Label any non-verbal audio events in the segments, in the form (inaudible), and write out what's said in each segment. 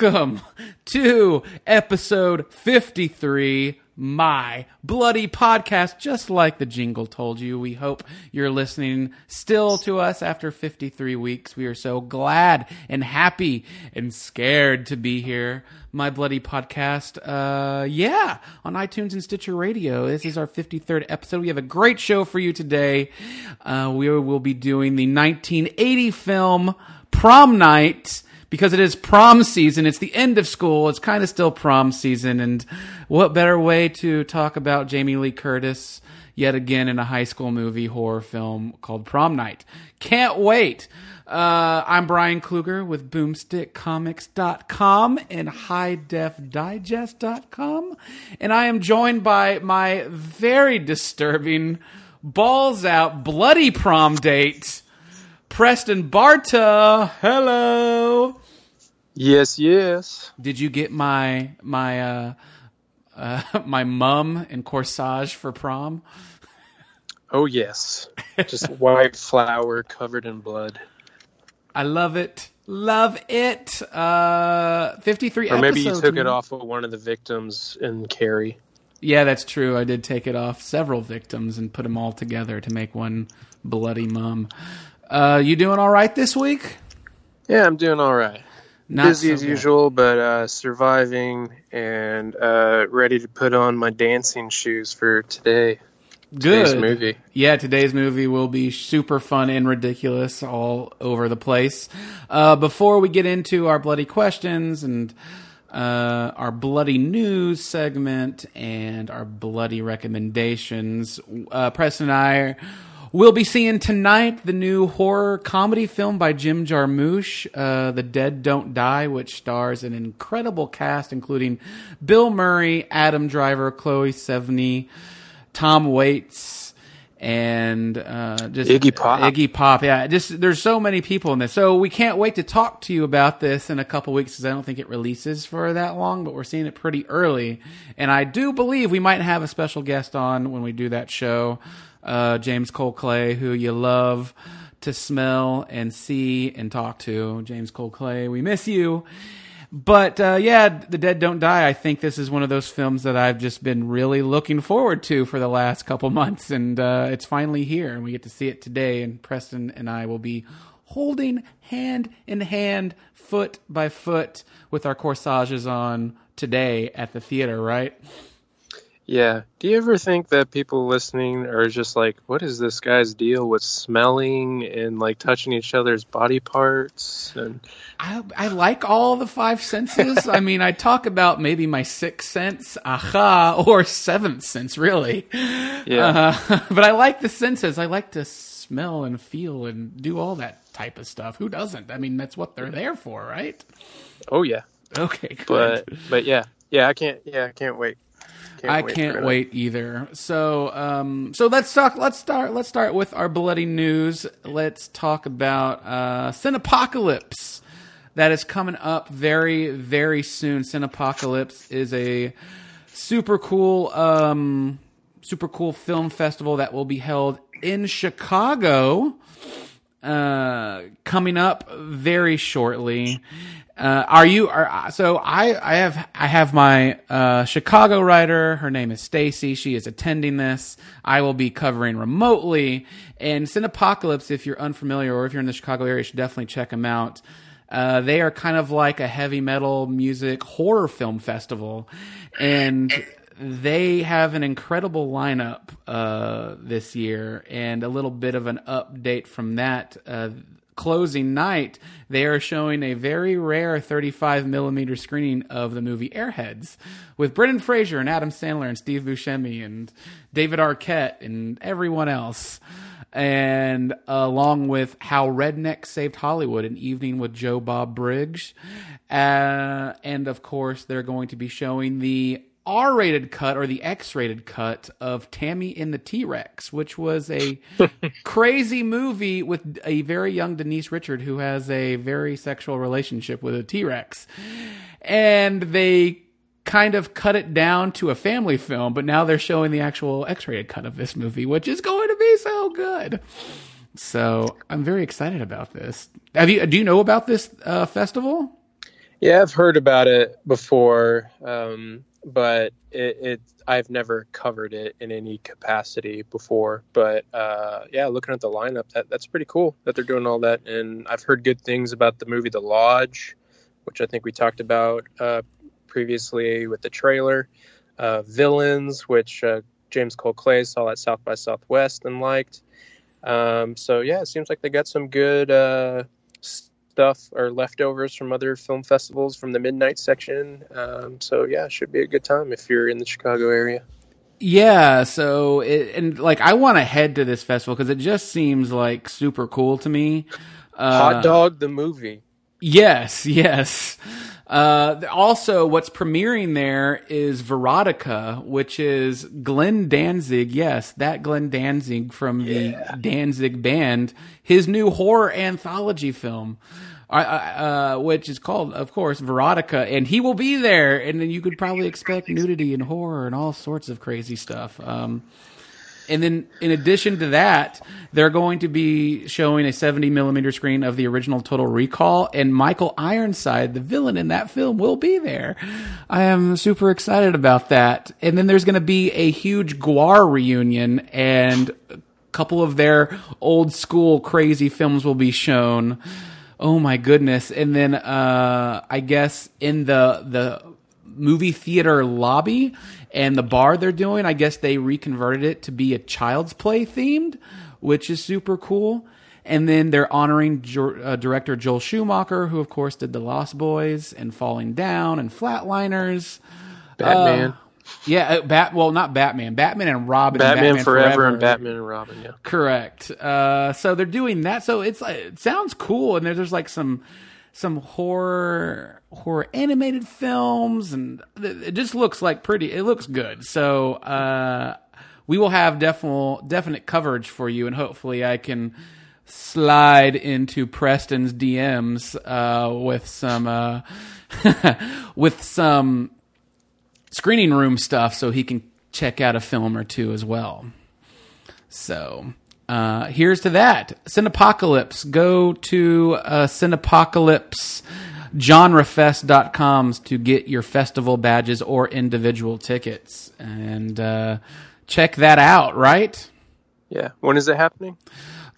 welcome to episode 53 my bloody podcast just like the jingle told you. We hope you're listening still to us after 53 weeks. We are so glad and happy and scared to be here. My bloody podcast uh yeah on itunes and stitcher radio. This is our 53rd episode. We have a great show for you today. Uh we will be doing the 1980 film prom night because it is prom season. It's the end of school. It's kind of still prom season. And what better way to talk about Jamie Lee Curtis yet again in a high school movie horror film called Prom Night? Can't wait. Uh, I'm Brian Kluger with boomstickcomics.com and highdefdigest.com. And I am joined by my very disturbing, balls out, bloody prom date. Preston Barta, hello. Yes, yes. Did you get my my uh, (laughs) uh, my mum and corsage for prom? Oh yes, just (laughs) white flour covered in blood. I love it, love it. Uh, Fifty three. Or maybe you took it off of one of the victims in Carrie. Yeah, that's true. I did take it off several victims and put them all together to make one bloody mum. Uh, you doing all right this week? Yeah, I'm doing all right. Not Busy so as good. usual, but uh, surviving and uh, ready to put on my dancing shoes for today. Today's movie. Yeah, today's movie will be super fun and ridiculous all over the place. Uh, before we get into our bloody questions and uh, our bloody news segment and our bloody recommendations, uh, Preston and I will be seeing tonight the new horror comedy film by Jim Jarmusch, uh, The Dead Don't Die, which stars an incredible cast including Bill Murray, Adam Driver, Chloe Sevigny. Tom Waits and uh, just Iggy Pop. Iggy Pop, yeah. Just there's so many people in this, so we can't wait to talk to you about this in a couple weeks because I don't think it releases for that long, but we're seeing it pretty early, and I do believe we might have a special guest on when we do that show, uh, James Cole Clay, who you love to smell and see and talk to. James Cole Clay, we miss you. But uh, yeah, The Dead Don't Die. I think this is one of those films that I've just been really looking forward to for the last couple (laughs) months, and uh, it's finally here, and we get to see it today. And Preston and I will be holding hand in hand, foot by foot, with our corsages on today at the theater. Right? Yeah. Do you ever think that people listening are just like, what is this guy's deal with smelling and like touching each other's body parts? And I, I like all the five senses. (laughs) I mean, I talk about maybe my sixth sense, aha, or seventh sense, really. yeah. Uh, (laughs) but I like the senses. I like to smell and feel and do all that type of stuff. Who doesn't? I mean, that's what they're there for, right? oh yeah. Okay, good. But but yeah. Yeah, I can't yeah, I can't wait. Can't I wait can't wait either. So, um, so let's talk. Let's start. Let's start with our bloody news. Let's talk about uh, Cinepocalypse that is coming up very, very soon. Cinepocalypse is a super cool, um, super cool film festival that will be held in Chicago uh, coming up very shortly. Uh, are you? Are, so I, I have, I have my uh, Chicago writer. Her name is Stacy. She is attending this. I will be covering remotely. And Cinepocalypse, if you're unfamiliar or if you're in the Chicago area, you should definitely check them out. Uh, they are kind of like a heavy metal music horror film festival, and they have an incredible lineup uh, this year. And a little bit of an update from that. Closing night, they are showing a very rare 35 millimeter screening of the movie Airheads with Brendan Fraser and Adam Sandler and Steve Buscemi and David Arquette and everyone else. And along with How Redneck Saved Hollywood, an evening with Joe Bob Briggs. Uh, and of course, they're going to be showing the R-rated cut or the X-rated cut of Tammy and the T-Rex, which was a (laughs) crazy movie with a very young Denise Richard who has a very sexual relationship with a T-Rex. And they kind of cut it down to a family film, but now they're showing the actual X-rated cut of this movie, which is going to be so good. So I'm very excited about this. Have you? Do you know about this uh, festival? Yeah, I've heard about it before, um, but it, it I've never covered it in any capacity before. But uh, yeah, looking at the lineup, that that's pretty cool that they're doing all that. And I've heard good things about the movie The Lodge, which I think we talked about uh, previously with the trailer. Uh, Villains, which uh, James Cole Clay saw at South by Southwest and liked. Um, so yeah, it seems like they got some good uh, stuff or leftovers from other film festivals from the midnight section. Um, so yeah, it should be a good time if you're in the Chicago area. Yeah, so it, and like I want to head to this festival because it just seems like super cool to me. Uh, Hot Dog the movie. Yes, yes. Uh, also, what's premiering there is Verotica, which is Glenn Danzig. Yes, that Glenn Danzig from Yeah. the Danzig Band. His new horror anthology film, uh, uh, which is called, of course, Verotica, and he will be there. And then you could probably expect nudity and horror and all sorts of crazy stuff. Um, and then, in addition to that, they're going to be showing a 70 millimeter screen of the original Total Recall, and Michael Ironside, the villain in that film, will be there. I am super excited about that. And then there's going to be a huge GWAR reunion, and a couple of their old school crazy films will be shown. Oh my goodness! And then, uh, I guess in the the movie theater lobby and the bar they're doing, I guess they reconverted it to be a child's play themed, which is super cool. And then they're honoring jo- uh, director Joel Schumacher, who of course did The Lost Boys and Falling Down and Flatliners. Batman. Uh, yeah, uh, Bat. Well, not Batman. Batman and Robin. and Batman, Forever, Forever and Batman and Robin. Yeah. Correct. Uh, so they're doing that. So it's like it sounds cool, and there's, there's like some some horror horror animated films, and it just looks like pretty. It looks good. So uh, we will have definite definite coverage for you, and hopefully I can slide into Preston's DMs uh, with some uh, (laughs) with some screening room stuff, so he can check out a film or two as well. So uh, here's to that. Cinepocalypse. Go to uh, Cinepocalypse genrefest.com to get your festival badges or individual tickets and uh, check that out, right? Yeah. When is it happening?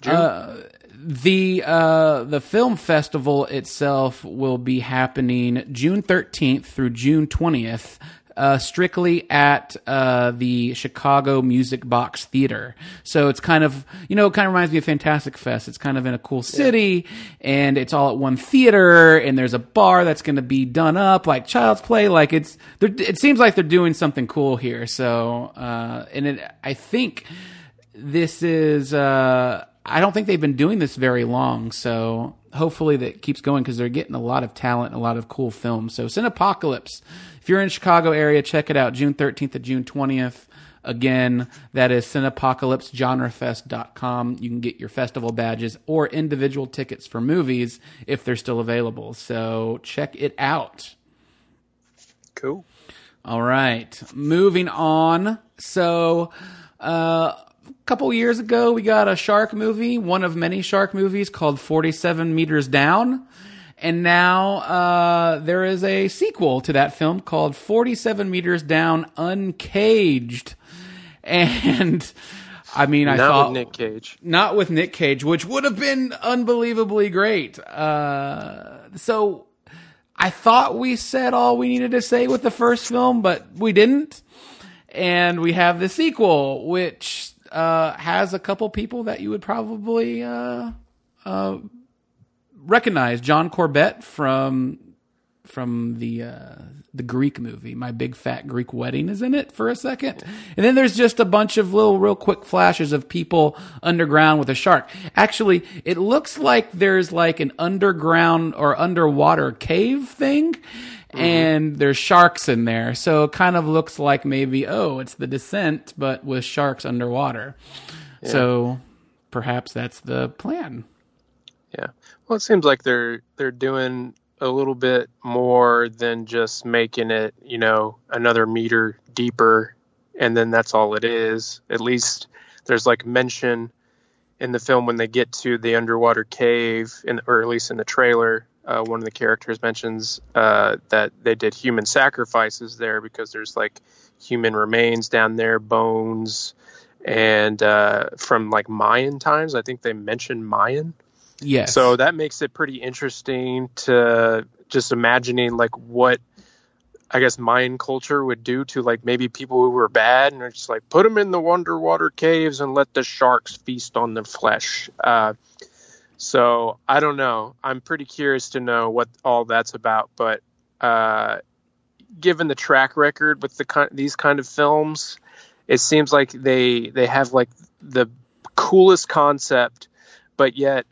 June? The uh, the film festival itself will be happening June 13th through June 20th. Uh, strictly at uh, the Chicago Music Box Theater. So it's kind of, you know, it kind of reminds me of Fantastic Fest. It's kind of in a cool city, and it's all at one theater, and there's a bar that's going to be done up like Child's Play. Like it's, it seems like they're doing something cool here. So, uh, and it, I think this is uh I don't think they've been doing this very long, so hopefully that keeps going because they're getting a lot of talent, a lot of cool films. So Cinepocalypse, if you're in Chicago area, check it out. June 13th to June 20th. Again, that is cinepocalypsegenrefest.com. You can get your festival badges or individual tickets for movies if they're still available. So check it out. cool. All right, moving on. So, uh, couple years ago, we got a shark movie, one of many shark movies called 47 Meters Down. And now uh, there is a sequel to that film called 47 Meters Down Uncaged. And I mean, I Not thought with Nick Cage. not with Nick Cage, which would have been unbelievably great. Uh, so I thought we said all we needed to say with the first film, but we didn't. And we have the sequel, which uh, has a couple people that you would probably uh, uh, recognize. John Corbett from from the uh, the Greek movie. My Big Fat Greek Wedding is in it for a second, and then there's just a bunch of little, real quick flashes of people underground with a shark. Actually, it looks like there's like an underground or underwater cave thing, Mm-hmm. and there's sharks in there. So it kind of looks like maybe, oh, it's the descent, but with sharks underwater. So perhaps that's the plan. Yeah. Well, it seems like they're they're doing a little bit more than just making it, you know, another meter deeper and then that's all it is. At least there's like mention in the film when they get to the underwater cave in or at least in the trailer uh, one of the characters mentions uh, that they did human sacrifices there because there's like human remains down there, bones, and uh, from like Mayan times. I think they mentioned Mayan. Yes. So that makes it pretty interesting to just imagining like what I guess Mayan culture would do to like maybe people who were bad and just like put them in the underwater caves and let the sharks feast on their flesh. Uh, so I don't know. I'm pretty curious to know what all that's about. But uh, given the track record with the these kind of films, it seems like they they have like the coolest concept, but yet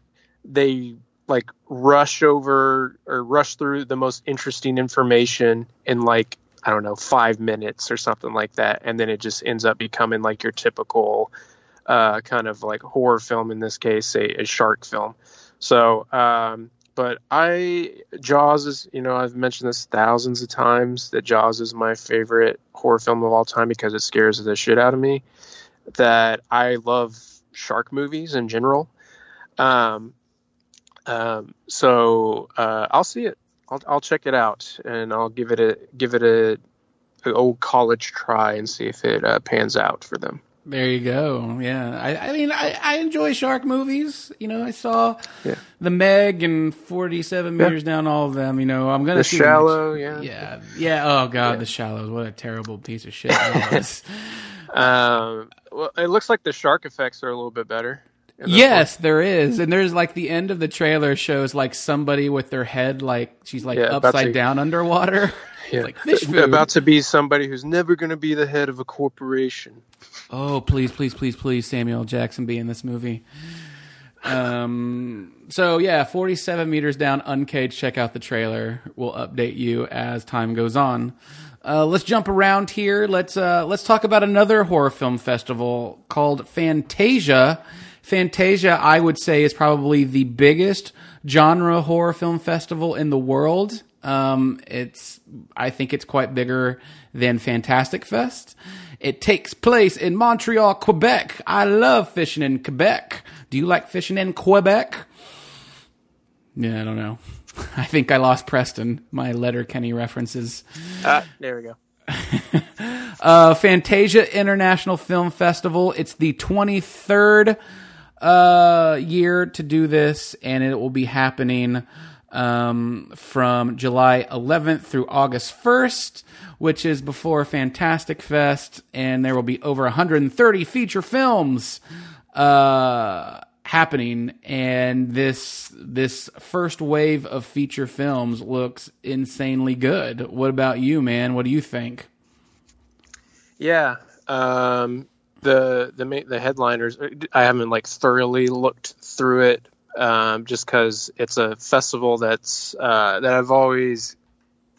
they like rush over or rush through the most interesting information in like I don't know five minutes or something like that, and then it just ends up becoming like your typical uh, kind of like horror film in this case, a, a shark film. So, um, but I Jaws is you know I've mentioned this thousands of times that Jaws is my favorite horror film of all time because it scares the shit out of me. That I love shark movies in general. Um, um, so uh, I'll see it. I'll, I'll check it out and I'll give it a give it a, a old college try and see if it uh, pans out for them. There you go. Yeah, I, I mean, I, I enjoy shark movies. You know, I saw Yeah. the Meg and Forty Seven meters down, all of them. You know, I'm gonna The see Shallow, yeah. yeah, yeah. Oh god, the Shallows. What a terrible piece of shit that (laughs) was. Um, well, it looks like the shark effects are a little bit better. yes, there is, and there's like the end of the trailer shows like somebody with their head like she's like Yeah, upside to- down underwater. Yeah. (laughs) like fish food. About to be somebody who's never going to be the head of a corporation. Oh, please, please, please, please, Samuel Jackson be in this movie. Um. So yeah, forty-seven meters down, uncaged. Check out the trailer. We'll update you as time goes on. Uh, let's jump around here. Let's uh, let's talk about another horror film festival called Fantasia. Fantasia, I would say, is probably the biggest genre horror film festival in the world. Um, it's I think it's quite bigger than Fantastic Fest. It takes place in Montreal, Quebec. I love fishing in Quebec. Do you like fishing in Quebec? Yeah, I don't know. (laughs) I think I lost Preston. My Letterkenny references. Ah, there we go. (laughs) Uh, Fantasia International Film Festival. It's the 23rd uh, year to do this, and it will be happening um, from July 11th through August 1st, which is before Fantastic Fest, and there will be over 130 feature films uh, happening. And this this first wave of feature films looks insanely good. What about you, man? What do you think? Yeah. Um, the the the headliners. I haven't like thoroughly looked through it, um, just because it's a festival that's uh, that I've always,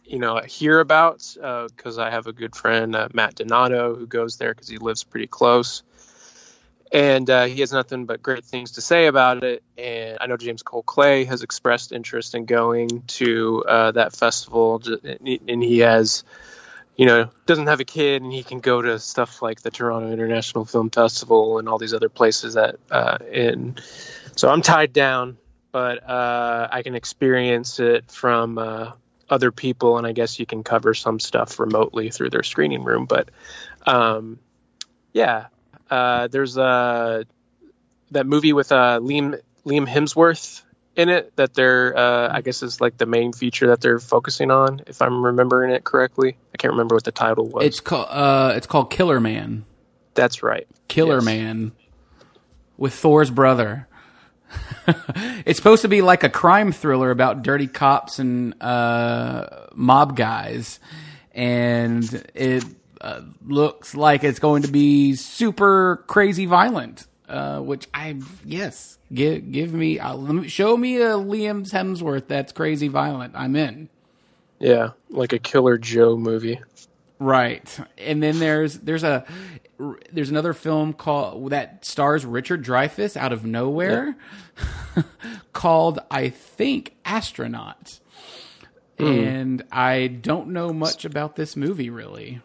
you know, hear about because I have a good friend uh, Matt Donato who goes there because he lives pretty close, and uh, he has nothing but great things to say about it. And I know James Cole Clay has expressed interest in going to uh, that festival, and he has you know, doesn't have a kid and he can go to stuff like the Toronto International Film Festival and all these other places that uh in so I'm tied down, but uh I can experience it from uh other people and I guess you can cover some stuff remotely through their screening room, but um yeah, uh there's uh that movie with uh Liam Liam Hemsworth in it that they're uh, I guess is like the main feature that they're focusing on if I'm remembering it correctly. I can't remember what the title was. It's called uh, it's called Killer Man. That's right. Killer Yes. Man with Thor's brother. (laughs) it's supposed to be like a crime thriller about dirty cops and uh, mob guys, and it uh, looks like it's going to be super crazy violent. Uh, which I yes, give give me, uh, me show me a Liam Hemsworth that's crazy violent. I'm in. Yeah, like a Killer Joe movie. Right. And then there's there's a there's another film called that stars Richard Dreyfuss out of nowhere (laughs) called I think Astronaut. And I don't know much about this movie really.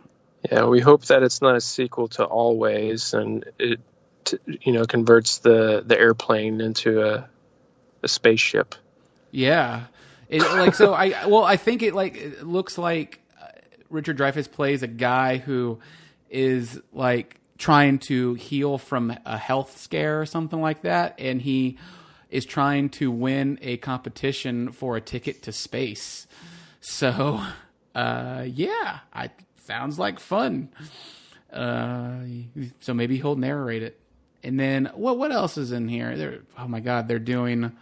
Yeah, we hope that it's not a sequel to Always, and it, you know, converts the the airplane into a a spaceship. Yeah. It like so I well I think it like it looks like uh, Richard Dreyfuss plays a guy who is like trying to heal from a health scare or something like that and he is trying to win a competition for a ticket to space. So uh yeah, I sounds like fun. Uh so maybe he'll narrate it. And then what what else is in here? They're, oh my god, they're doing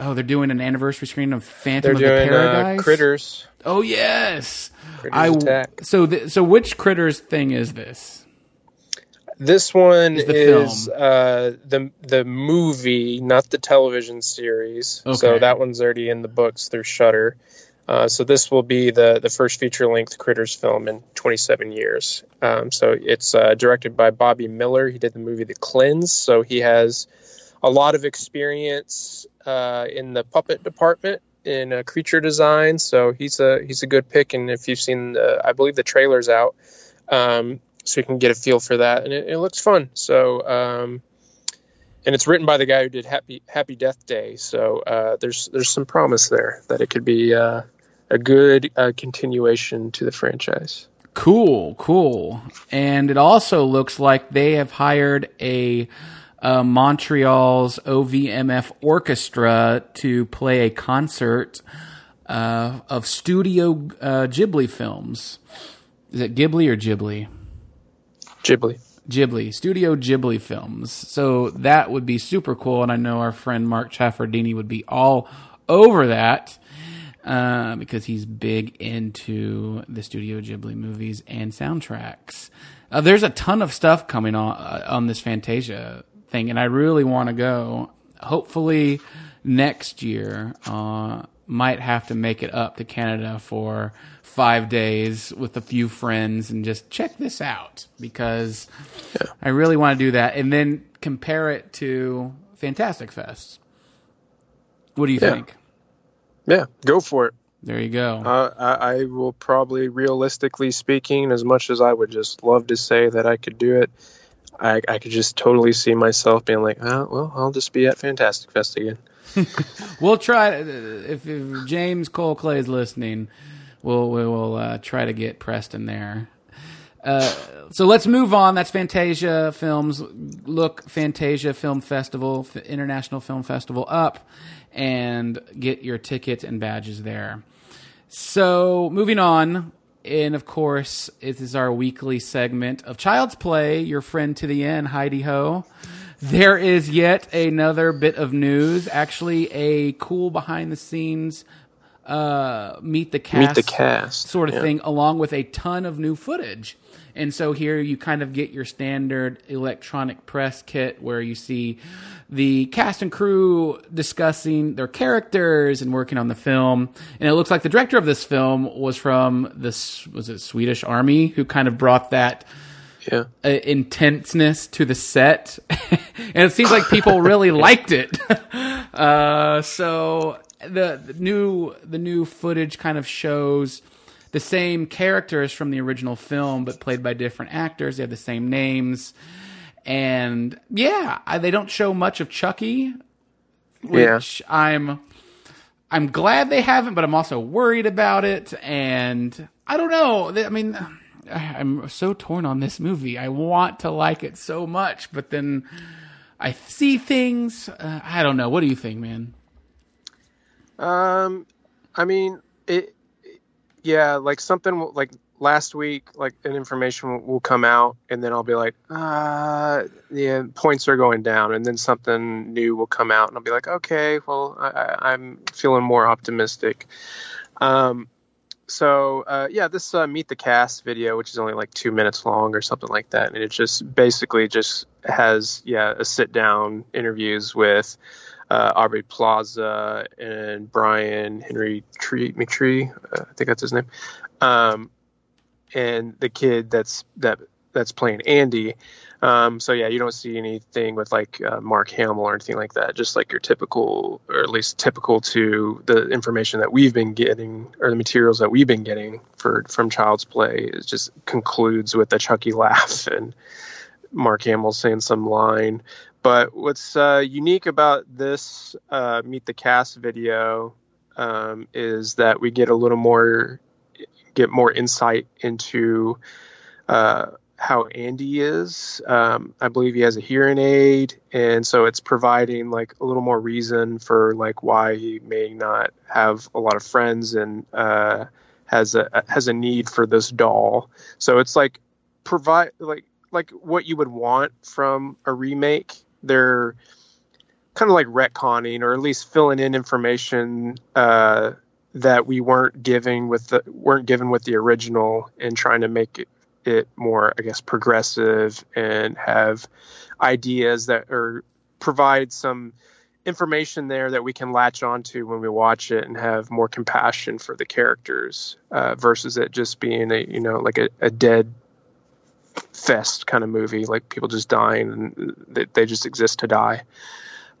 Oh, they're doing an anniversary screening of Phantom They're of the doing uh, Paradise. Critters. Oh yes. Critters I Attack. so th- so which critters thing is this? This one Is the is uh, the the movie, not the television series. Okay. So that one's already in the books through Shudder. Uh, so this will be the the first feature length Critters film in 27 years. Um, so it's uh, directed by Bobby Miller. He did the movie The Cleanse, so he has a lot of experience uh, in the puppet department in uh, creature design. So he's a he's a good pick. And if you've seen, the, I believe the trailer's out, um, so you can get a feel for that, and it, it looks fun. So. Um, and it's written by the guy who did Happy Happy Death Day, so uh, there's there's some promise there that it could be uh, a good uh, continuation to the franchise. Cool, cool. And it also looks like they have hired a uh, Montreal's OVMF orchestra to play a concert uh, of Studio uh, Ghibli films. Is it Ghibli or Ghibli? Ghibli. Ghibli, Studio Ghibli films. So that would be super cool, and I know our friend Mark Ciafardini would be all over that uh, because he's big into the Studio Ghibli movies and soundtracks. Uh, there's a ton of stuff coming on uh, on this Fantasia thing, and I really want to go. Hopefully next year. Uh, might have to make it up to Canada for five days with a few friends and just check this out because I really want to do that and then compare it to Fantastic Fest. What do you Yeah. think? Yeah, go for it. There you go. Uh, I, I will probably, realistically speaking, as much as I would just love to say that I could do it, I, I could just totally see myself being like, oh, well, I'll just be at Fantastic Fest again. (laughs) We'll try if, if James Cole Clay is listening. We'll we will uh, try to get Preston there. Uh, so let's move on. That's Fantasia Films. Look Fantasia Film Festival, International Film Festival up, and get your tickets and badges there. So moving on, and of course, it is our weekly segment of Child's Play. Your friend to the end, Heidi Ho. There is yet another bit of news. Actually, a cool behind the scenes uh, meet the cast, Meet the cast. sort of Yeah. thing, along with a ton of new footage. And so here you kind of get your standard electronic press kit where you see the cast and crew discussing their characters and working on the film. And it looks like the director of this film was from this was it Swedish Army who kind of brought that Yeah. uh, intenseness to the set, (laughs) and it seems like people really (laughs) liked it. (laughs) Uh, so the, the new the new footage kind of shows the same characters from the original film, but played by different actors. They have the same names, and yeah, I, they don't show much of Chucky, Yeah. I'm I'm glad they haven't, but I'm also worried about it. And I don't know. I mean, (sighs) I'm so torn on this movie. I want to like it so much, but then I see things. Uh, I don't know. What do you think, man? Um, I mean, it. Yeah, like something like last week, like an information will, come out, and then I'll be like, uh, yeah, points are going down, and then something new will come out, and I'll be like, okay, well, I, I'm feeling more optimistic. Um, so uh, yeah, this uh, meet the cast video, which is only like two minutes long or something like that, and it just basically just has yeah a sit down interviews with uh, Aubrey Plaza and Brian Henry Tree McTree, uh, I think that's his name, um, and the kid that's that that's playing Andy. Um, so yeah, you don't see anything with like uh, Mark Hamill or anything like that. Just like your typical, or at least typical to the information that we've been getting, or the materials that we've been getting for from Child's Play. It just concludes with a Chucky (laughs) laugh and Mark Hamill saying some line. But what's uh, unique about this uh, Meet the Cast video um, is that we get a little more, get more insight into uh, how Andy is. Um, I believe he has a hearing aid, and so it's providing like a little more reason for like why he may not have a lot of friends and uh, has a has a need for this doll. So it's like provide like like what you would want from a remake. They're kind of like retconning or at least filling in information uh, that we weren't giving with the weren't given with the original and trying to make it it more, I guess, progressive and have ideas that are provide some information there that we can latch onto when we watch it and have more compassion for the characters uh, versus it just being a you know like a, a dead fest kind of movie like people just dying and they, they just exist to die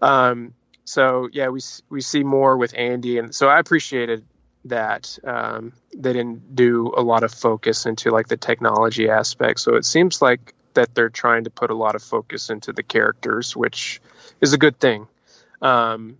um, so yeah we we see more with andy and so i appreciated that um, they didn't do a lot of focus into like the technology aspect. So it seems like that they're trying to put a lot of focus into the characters, which is a good thing. Um,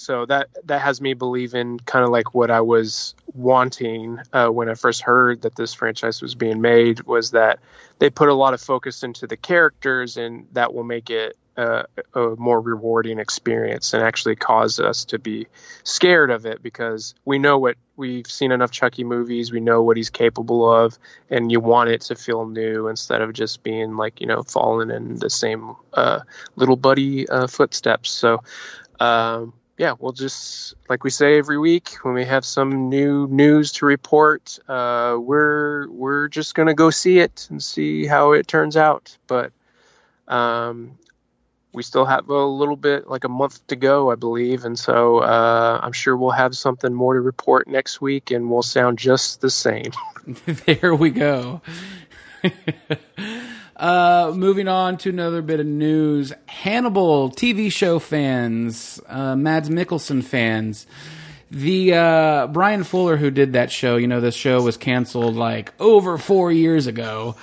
so that that has me believing kind of like what I was wanting uh, when I first heard that this franchise was being made was that they put a lot of focus into the characters, and that will make it a, a, more rewarding experience and actually cause us to be scared of it because we know what we've seen enough Chucky movies, we know what he's capable of, and you want it to feel new instead of just being like you know falling in the same uh, little buddy uh, footsteps. So. Um, yeah, we'll just like we say every week when we have some new news to report, uh, we're we're just gonna go see it and see how it turns out. But um, we still have a little bit, like a month to go, I believe, and so uh, I'm sure we'll have something more to report next week, and we'll sound just the same. (laughs) there we go. (laughs) uh, moving on to another bit of news: Hannibal TV show fans, uh, Mads Mikkelsen fans. The uh, Bryan Fuller who did that show, you know, this show was canceled like over four years ago,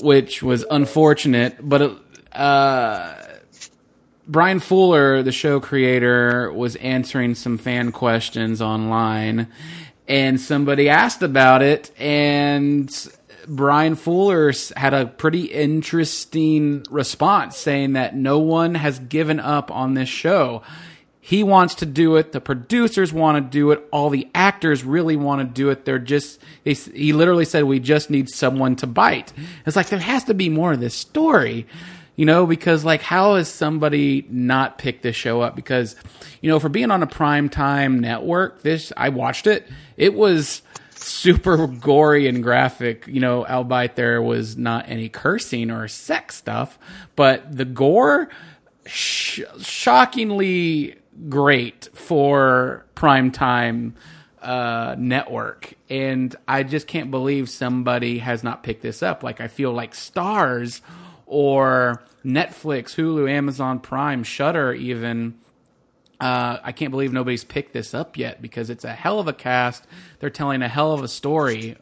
which was unfortunate. But uh, Bryan Fuller, the show creator, was answering some fan questions online, and somebody asked about it, and Bryan Fuller had a pretty interesting response saying that no one has given up on this show. He wants to do it. The producers want to do it. All the actors really want to do it. They're just, they, he literally said, we just need someone to bite. It's like, there has to be more of this story you know, because like, how has somebody not picked this show up? Because, you know, for being on a prime time network, this, I watched it. It was super gory and graphic, you know, albeit there was not any cursing or sex stuff, but the gore, sh- shockingly great for prime time uh, network. And I just can't believe somebody has not picked this up. Like, I feel like Starz or Netflix, Hulu, Amazon Prime, Shudder, even. Uh, I can't believe nobody's picked this up yet because it's a hell of a cast. They're telling a hell of a story.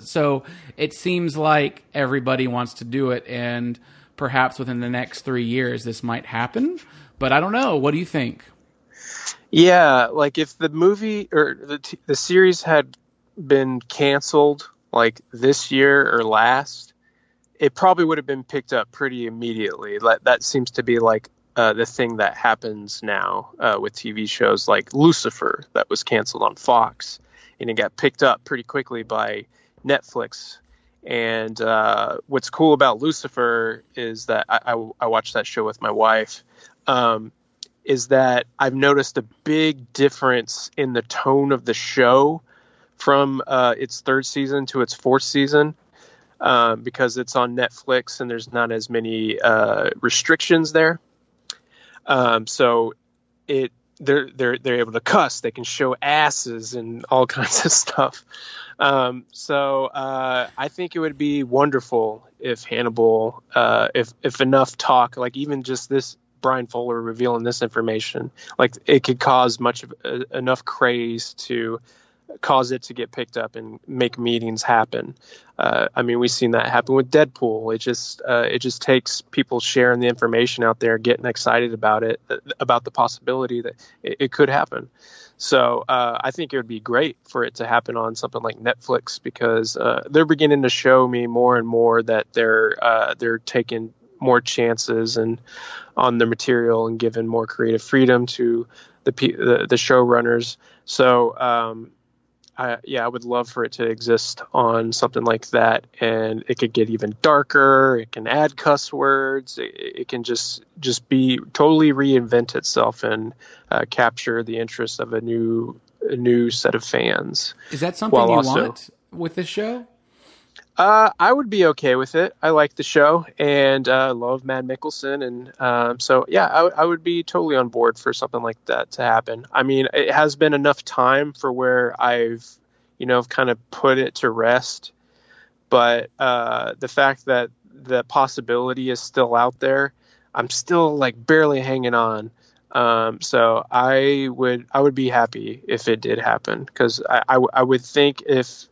So it seems like everybody wants to do it, and perhaps within the next three years, this might happen. But I don't know. What do you think? Yeah, like if the movie or the the series had been canceled like this year or last, it probably would have been picked up pretty immediately. That that seems to be like uh, the thing that happens now uh, with TV shows like Lucifer that was canceled on Fox, and it got picked up pretty quickly by Netflix. And uh, what's cool about Lucifer is that I, I, I watched that show with my wife. Um, is that I've noticed a big difference in the tone of the show from uh, its third season to its fourth season um, because it's on Netflix and there's not as many uh, restrictions there. Um, so it they're they're they're able to cuss. They can show asses and all (laughs) kinds of stuff. Um, so uh, I think it would be wonderful if Hannibal, uh, if if enough talk, like even just this Bryan Fuller revealing this information, like it could cause much of uh, enough craze to cause it to get picked up and make meetings happen. Uh, I mean, we've seen that happen with Deadpool. It just uh, it just takes people sharing the information out there, getting excited about it, uh, about the possibility that it, it could happen. So uh, I think it would be great for it to happen on something like Netflix because uh, they're beginning to show me more and more that they're uh, they're taking more chances and on the material and giving more creative freedom to the the, the showrunners. So um, I, yeah, I would love for it to exist on something like that, and it could get even darker. It can add cuss words. It, it can just just be totally reinvent itself and uh, capture the interest of a new a new set of fans. Is that something you also, want with this show? Uh, I would be okay with it. I like the show and uh, love Mads Mikkelsen, and um, so yeah, I, I, would be totally on board for something like that to happen. I mean, it has been enough time for where I've, you know, kind of put it to rest, but uh, the fact that the possibility is still out there, I'm still like barely hanging on. Um, so I would I would be happy if it did happen because I, I, I would think if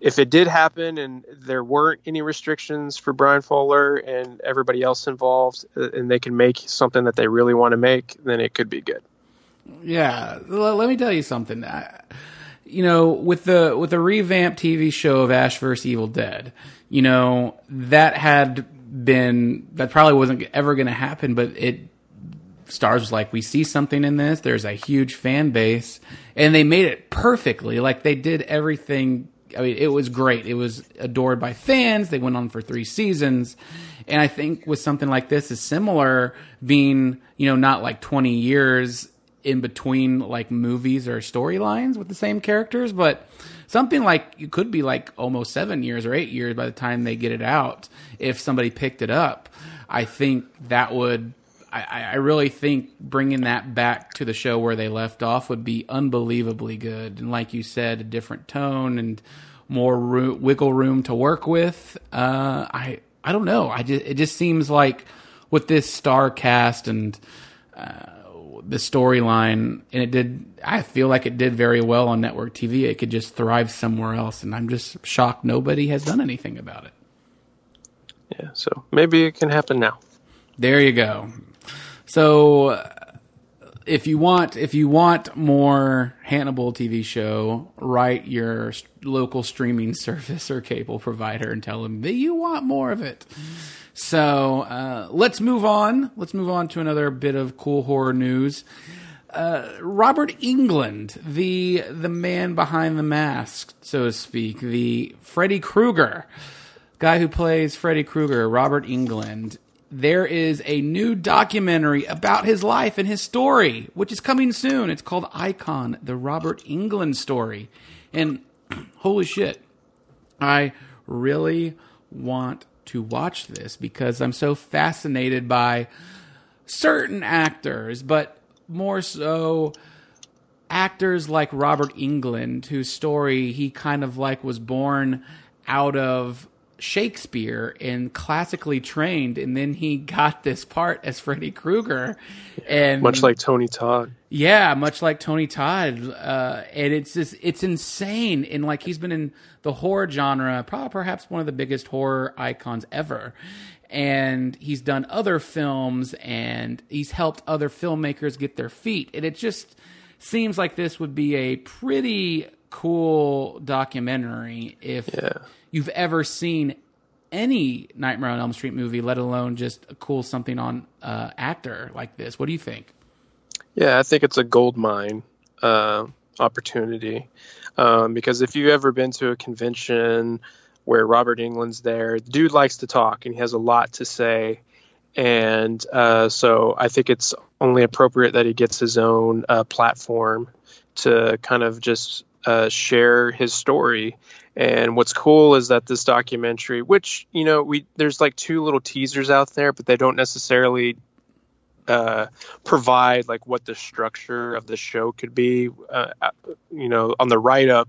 if it did happen and there weren't any restrictions for Bryan Fuller and everybody else involved, uh, and they can make something that they really want to make, then it could be good. Yeah, let me tell you something. You know, with the with the revamped TV show of Ash vs. Evil Dead, you know that had been that probably wasn't ever going to happen, but it Starz was like, we see something in this. There's a huge fan base, and they made it perfectly. Like they did everything I mean, it was great. It was adored by fans. They went on for three seasons. And I think with something like this is similar, being, you know, not like 20 years in between like movies or storylines with the same characters, but something like you could be like almost seven years or eight years by the time they get it out if somebody picked it up. I think that would I, I, really think bringing that back to the show where they left off would be unbelievably good. And like you said, a different tone and more room, wiggle room to work with. Uh, I I don't know. I just it just seems like with this star cast and uh, the storyline, and it did. I feel like it did very well on network TV. It could just thrive somewhere else, and I'm just shocked nobody has done anything about it. Yeah, so maybe it can happen now. There you go. So if you want if you want more Hannibal TV show, write your local streaming (laughs) service or cable provider and tell them that you want more of it. So uh, let's move on. Let's move on to another bit of cool horror news. Uh, Robert Englund, the the man behind the mask, so to speak, the Freddy Krueger guy who plays Freddy Krueger, Robert Englund, there is a new documentary about his life and his story, which is coming soon. It's called Icon, the Robert Englund story. And (clears throat) holy shit, I really want to watch this because I'm so fascinated by certain actors, but more so actors like Robert Englund, whose story he kind of like was born out of Shakespeare and classically trained, and then he got this part as Freddy Krueger, and much like Tony Todd. Yeah, much like Tony Todd, uh, and it's just it's insane. And like he's been in the horror genre, probably perhaps one of the biggest horror icons ever. And he's done other films, and he's helped other filmmakers get their feet. And it just seems like this would be a pretty cool documentary if. Yeah you've ever seen any Nightmare on Elm Street movie, let alone just a cool something on uh, actor like this. What do you think? Yeah, I think it's a gold mine uh, opportunity um, because if you've ever been to a convention where Robert Englund's there, the dude likes to talk and he has a lot to say. And uh, so I think it's only appropriate that he gets his own uh, platform to kind of just uh, share his story and what's cool is that this documentary, which you know, we there's like two little teasers out there, but they don't necessarily uh, provide like what the structure of the show could be. Uh, you know, on the write up,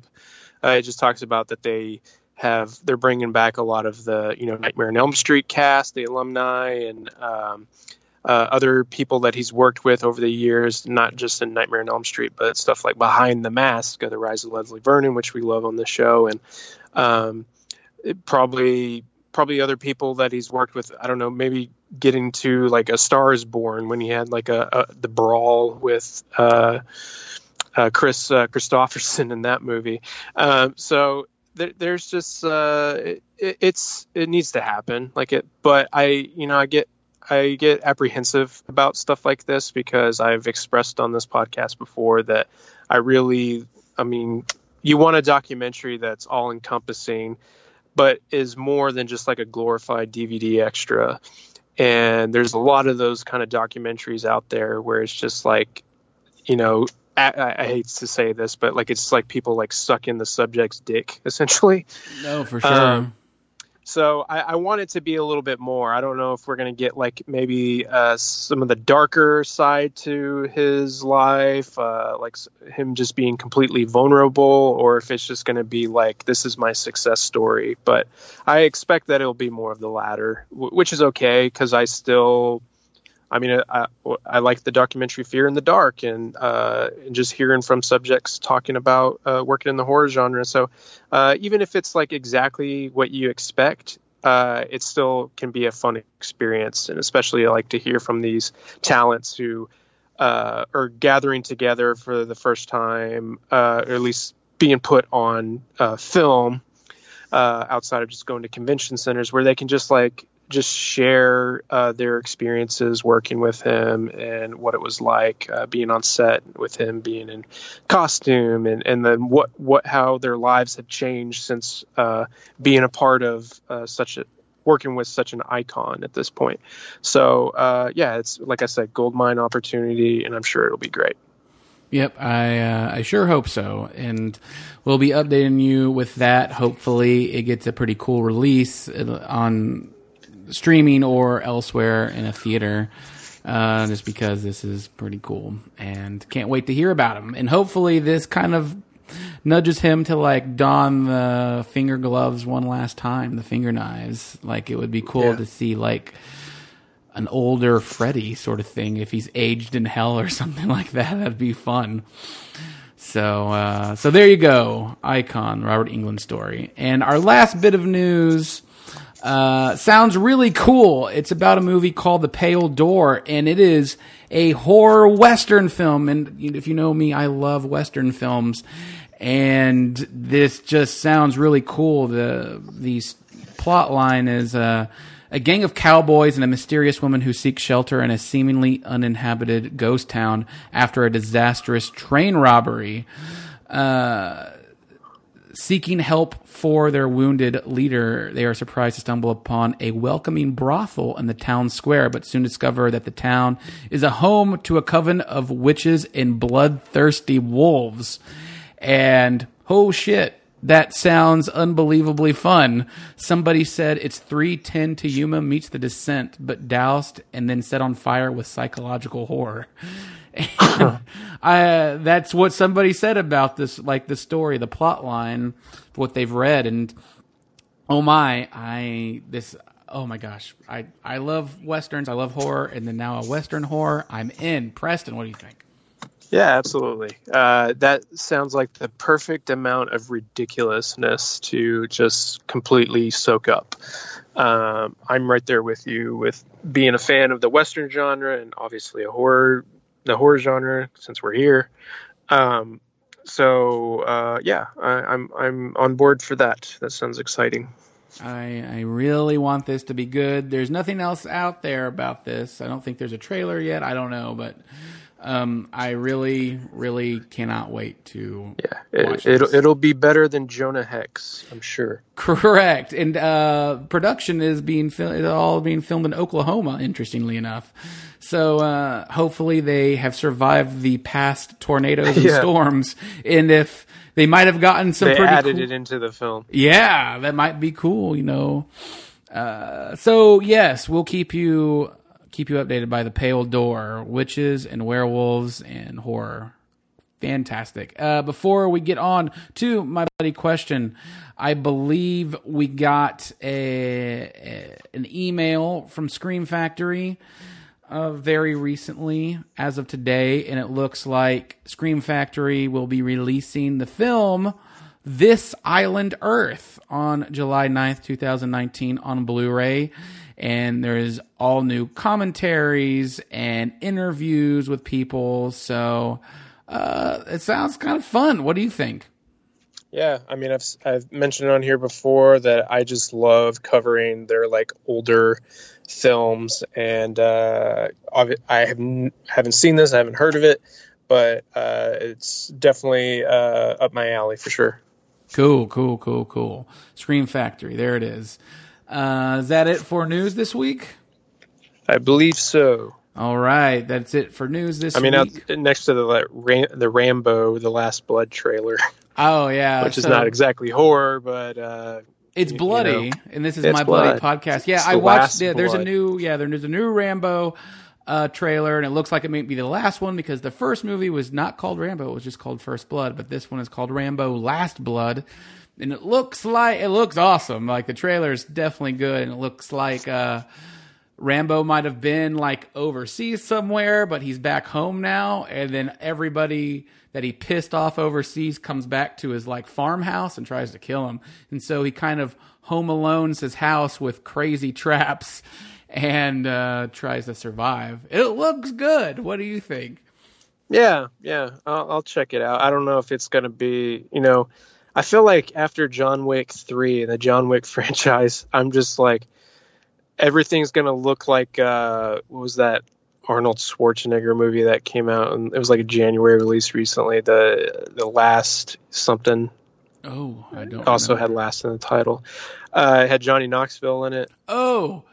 uh, it just talks about that they have they're bringing back a lot of the you know Nightmare on Elm Street cast, the alumni, and um, uh, other people that he's worked with over the years, not just in Nightmare on Elm Street, but stuff like Behind the Mask, uh, The Rise of Leslie Vernon, which we love on the show, and um, probably probably other people that he's worked with. I don't know, maybe getting to like a Star is Born when he had like a, a the brawl with uh, uh, Kris uh, Kristofferson in that movie. Um, so there, there's just uh, it, it's it needs to happen like it, but I you know I get. I get apprehensive about stuff like this because I've expressed on this podcast before that I really, I mean, you want a documentary that's all encompassing but is more than just like a glorified DVD extra. And there's a lot of those kind of documentaries out there where it's just like, you know, I, I hate to say this, but like it's like people like suck in the subject's dick (laughs) essentially. No, for sure. Um, so I, I, want it to be a little bit more. I don't know if we're going to get like maybe uh, some of the darker side to his life, uh, like him just being completely vulnerable, or if it's just going to be like this is my success story. But I expect that it'll be more of the latter, which is okay because I still I mean, I, I like the documentary Fear in the Dark and, uh, and just hearing from subjects talking about uh, working in the horror genre. So uh, even if it's like exactly what you expect, uh, it still can be a fun experience. And especially I like to hear from these talents who uh, are gathering together for the first time, uh, or at least being put on film. outside of just going to convention centers where they can just like just share uh, their experiences working with him and what it was like uh, being on set with him being in costume and, and then what, what how their lives had changed since uh, being a part of uh, such a working with such an icon at this point. So uh, yeah it's like i said gold mine opportunity and i'm sure it'll be great. Yep, I uh, I sure hope so, and we'll be updating you with that. Hopefully, it gets a pretty cool release on streaming or elsewhere in a theater. Uh, just because this is pretty cool and can't wait to hear about him. And hopefully, this kind of nudges him to like don the finger gloves one last time, the finger knives. Like it would be cool yeah. to see like an older Freddy sort of thing if he's aged in hell or (laughs) something like that. That'd be fun. So, uh, so there you go, Icon, Robert Englund story. And our last bit of news uh, sounds really cool. It's about a movie called The Pale Door, and it is a horror western film. And if you know me, I love western films, and this just sounds really cool. The the plot line is uh, a gang of cowboys and a mysterious woman who seek shelter in a seemingly uninhabited ghost town after a disastrous train robbery. Uh, Seeking help for their wounded leader, they are surprised to stumble upon a welcoming brothel in the town square, but soon discover that the town is a home to a coven of witches and bloodthirsty wolves. And oh shit, that sounds unbelievably fun. Somebody said it's 310 to Yuma meets the descent, but doused and then set on fire with psychological horror. (laughs) I, that's what somebody said about this, like the story, the plot line, what they've read, and oh my, I this, oh my gosh, I I love westerns, I love horror, and then now a western horror, I'm in. Preston, what do you think? Yeah, absolutely. Uh, that sounds like the perfect amount of ridiculousness to just completely soak up. Um, I'm right there with you with being a fan of the Western genre and obviously a horror the horror genre since we're here. Um, so uh, yeah, I, I'm I'm on board for that. That sounds exciting. I I really want this to be good. There's nothing else out there about this. I don't think there's a trailer yet. I don't know, but um, I really, really cannot wait to. Yeah, it, it'll it'll be better than Jonah Hex, I'm sure. Correct, and uh, production is being fil- all being filmed in Oklahoma. Interestingly enough, so uh, hopefully they have survived the past tornadoes and (laughs) yeah. storms, and if they might have gotten some, they pretty added cool- it into the film. Yeah, that might be cool. You know. Uh, so yes, we'll keep you keep you updated by the Pale Door, witches and werewolves and horror. Fantastic. Uh, before we get on to my buddy question, I believe we got a, a an email from Scream Factory uh, very recently, as of today, and it looks like Scream Factory will be releasing the film This Island Earth on July 9th, 2019 on Blu-ray and there's all new commentaries and interviews with people. So uh, it sounds kind of fun. What do you think? Yeah, I mean, I've I've mentioned on here before that I just love covering their like older films, and uh, I haven't haven't seen this, I haven't heard of it, but uh, it's definitely uh, up my alley for sure. Cool, cool, cool, cool. Scream Factory, there it is. Uh, is that it for news this week? I believe so. All right, that's it for news this I mean, week. next to the Ram- the Rambo, the Last Blood trailer. Oh yeah, (laughs) which is not exactly horror, but uh, it's bloody, you know, and this is my bloody blood. podcast. Yeah, it's I watched. Yeah, there's blood. a new. Yeah, there's a new Rambo uh, trailer, and it looks like it may be the last one because the first movie was not called Rambo; it was just called First Blood. But this one is called Rambo: Last Blood, and it looks like it looks awesome. Like the trailer is definitely good, and it looks like. Uh, Rambo might have been like overseas somewhere, but he's back home now. And then everybody that he pissed off overseas comes back to his like farmhouse and tries to kill him. And so he kind of home alones his house with crazy traps and uh, tries to survive. It looks good. What do you think? Yeah, yeah, I'll, I'll check it out. I don't know if it's going to be, you know, I feel like after John Wick 3 and the John Wick (laughs) franchise, I'm just like, everything's going to look like, uh, what was that Arnold Schwarzenegger movie that came out? And it was like a January release recently. The, the last something Oh, I don't. also remember. had last in the title. Uh, it had Johnny Knoxville in it. Oh,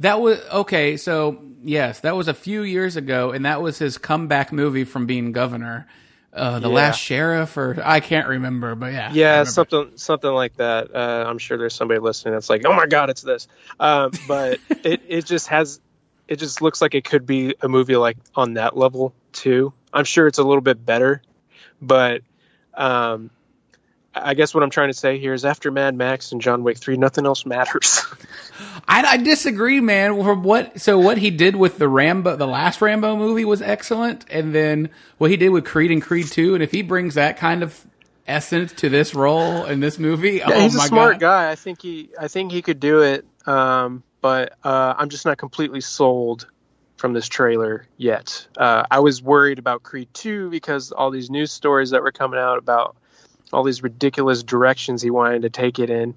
that was okay. So yes, that was a few years ago, and that was his comeback movie from being governor. Uh, the Yeah. Last Sheriff, or I can't remember, but yeah, Yeah, something something like that. Uh, I'm sure there's somebody listening that's like, "Oh my god, it's this." Um, but (laughs) it it just has it just looks like it could be a movie like on that level too. I'm sure it's a little bit better, but um, I guess what I'm trying to say here is after Mad Max and John Wick 3, nothing else matters. (laughs) I, I disagree, man. From what so what he did with the Rambo, the last Rambo movie was excellent, and then what he did with Creed and Creed Two, and if he brings that kind of essence to this role in this movie, Yeah, oh he's a smart god, guy. I think he I think he could do it. Um, but uh, I'm just not completely sold from this trailer yet. Uh, I was worried about Creed 2 because all these news stories that were coming out about all these ridiculous directions he wanted to take it in.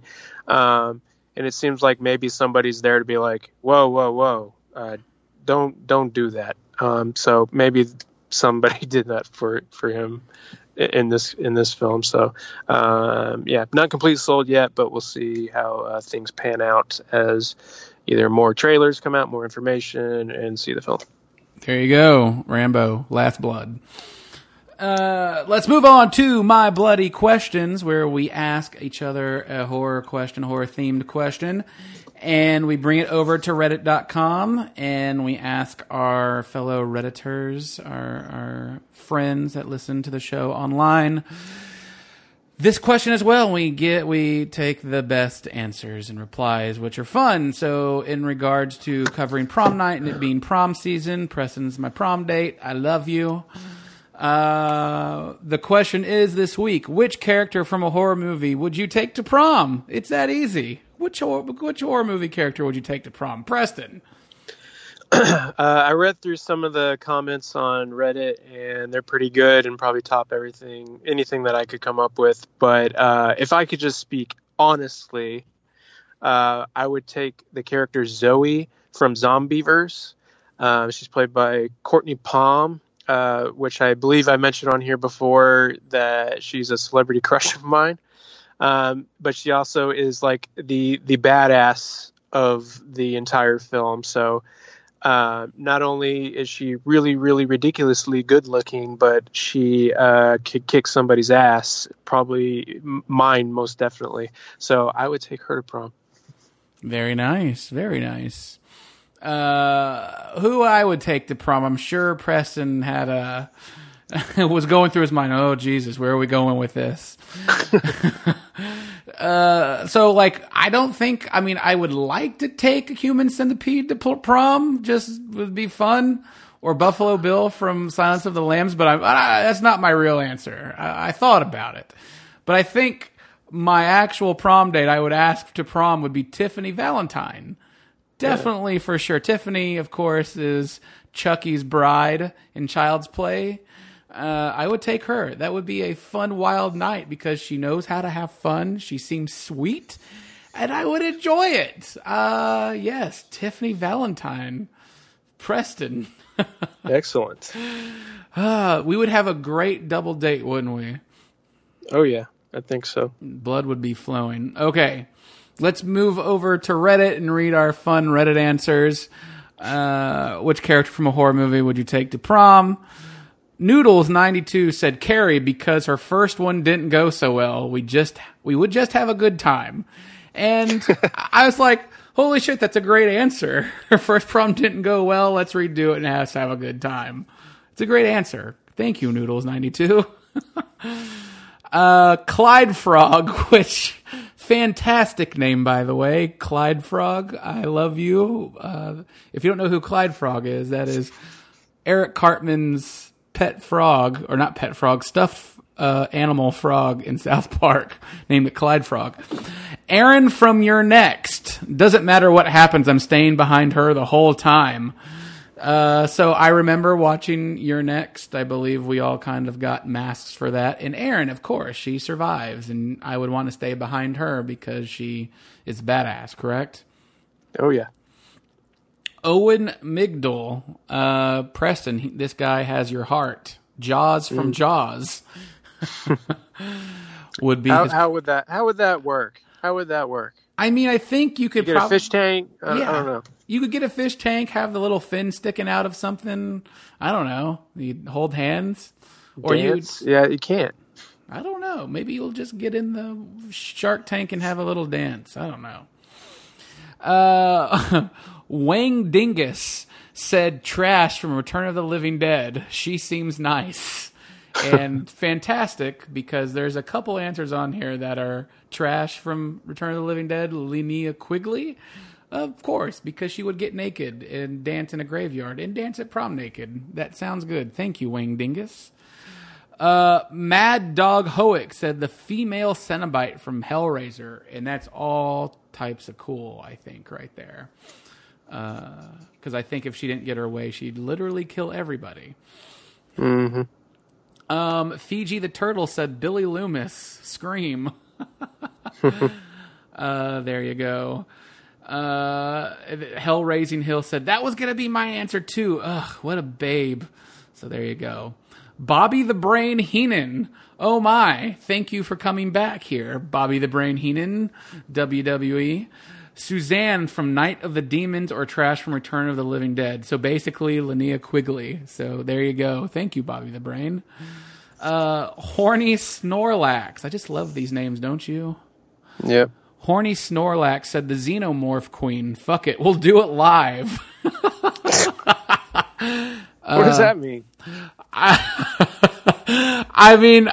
Um, and it seems like maybe somebody's there to be like, whoa, whoa, whoa, uh, don't don't do that. Um, so maybe somebody (laughs) did that for for him in this in this film. So um, yeah, not completely sold yet, but we'll see how uh, things pan out as either more trailers come out, more information, and see the film. There you go, Rambo, Last Blood. Uh, let's move on to my bloody questions, where we ask each other a horror question, horror themed question, and we bring it over to Reddit.com and we ask our fellow Redditors, our, our friends that listen to the show online, this question as well. We get we take the best answers and replies, which are fun. So, in regards to covering prom night and it being prom season, Preston's my prom date. I love you. Uh, the question is this week: Which character from a horror movie would you take to prom? It's that easy. Which horror, which horror movie character would you take to prom, Preston? (clears throat) Uh, I read through some of the comments on Reddit, and they're pretty good and probably top everything, anything that I could come up with. But uh, if I could just speak honestly, uh, I would take the character Zoe from Zombeavers. Uh, she's played by Courtney Palm, uh, which I believe I mentioned on here before that she's a celebrity (laughs) crush of mine. Um, but she also is like the the badass of the entire film. So uh, not only is she really, really ridiculously good looking, but she uh, could kick somebody's ass, probably mine most definitely. So I would take her to prom. Very nice, very nice. Uh, who I would take to prom? I'm sure Preston had a (laughs) was going through his mind. Oh Jesus, where are we going with this? (laughs) uh, so like, I don't think. I mean, I would like to take a human centipede to prom. Just would be fun. Or Buffalo Bill from Silence of the Lambs, but I'm, uh, that's not my real answer. I, I thought about it, but I think my actual prom date I would ask to prom would be Tiffany Valentine. Definitely for sure. Tiffany, of course, is Chucky's bride in Child's Play. Uh, I would take her. That would be a fun, wild night because she knows how to have fun. She seems sweet, and I would enjoy it. Uh, yes, Tiffany Valentine, Preston. (laughs) Excellent. Uh, we would have a great double date, wouldn't we? Oh yeah, I think so. Blood would be flowing. Okay, let's move over to Reddit and read our fun Reddit answers. Uh, which character from a horror movie would you take to prom? Noodles92 said Carrie because her first one didn't go so well. We just we would just have a good time. And (laughs) I was like, holy shit, that's a great answer. (laughs) Her first prom didn't go well. Let's redo it and have, have a good time. It's a great answer. Thank you, Noodles92. (laughs) uh, Clyde Frog, which fantastic name, by the way. Clyde Frog, I love you. Uh, if you don't know who Clyde Frog is, that is Eric Cartman's pet frog, or not pet frog, stuffed uh, animal frog in (laughs) South Park, named it Clyde Frog. Erin from You're Next. Doesn't matter what happens, I'm staying behind her the whole time. Uh, so I remember watching You're Next. I believe we all kind of got masks for that. And Erin, of course, she survives, and I would want to stay behind her because she is badass. Correct? Oh yeah. Owen Migdal, uh, Preston. He, this guy has your heart. Jaws from Jaws (laughs) would be. How, his- how would that? How would that work? How would that work? I mean, I think you could Get prob- a fish tank? I, Yeah. I don't know. You could get a fish tank, have the little fin sticking out of something. I don't know. You hold hands, or you. Yeah, you can't. I don't know. Maybe you'll just get in the shark tank and have a little dance. I don't know. Uh, (laughs) Wang Dingus said trash from Return of the Living Dead. She seems nice (laughs) and fantastic because there's a couple answers on here that are trash from Return of the Living Dead. Linnea Quigley. Of course, because she would get naked and dance in a graveyard and dance at prom naked. That sounds good. Thank you, Wang Dingus. Uh, Mad Dog Hoek said the female Cenobite from Hellraiser, and that's all types of cool. I think right there, because I think if she didn't get her way, she'd literally kill everybody. Mm-hmm. Um, Fiji the turtle said Billy Loomis scream. (laughs) (laughs) uh, there you go. Uh, Hellraising Hill said that was gonna be my answer too. Ugh, what a babe. So there you go. Bobby the Brain Heenan. Oh my! Thank you for coming back here, Bobby the Brain Heenan, WWE. Suzanne from Night of the Demons or Trash from Return of the Living Dead. So basically, Linnea Quigley. So there you go. Thank you, Bobby the Brain. Uh, Horny Snorlax. I just love these names, don't you? Yep. Horny Snorlax said the Xenomorph Queen. Fuck it, we'll do it live. (laughs) what does that mean? (laughs) I mean,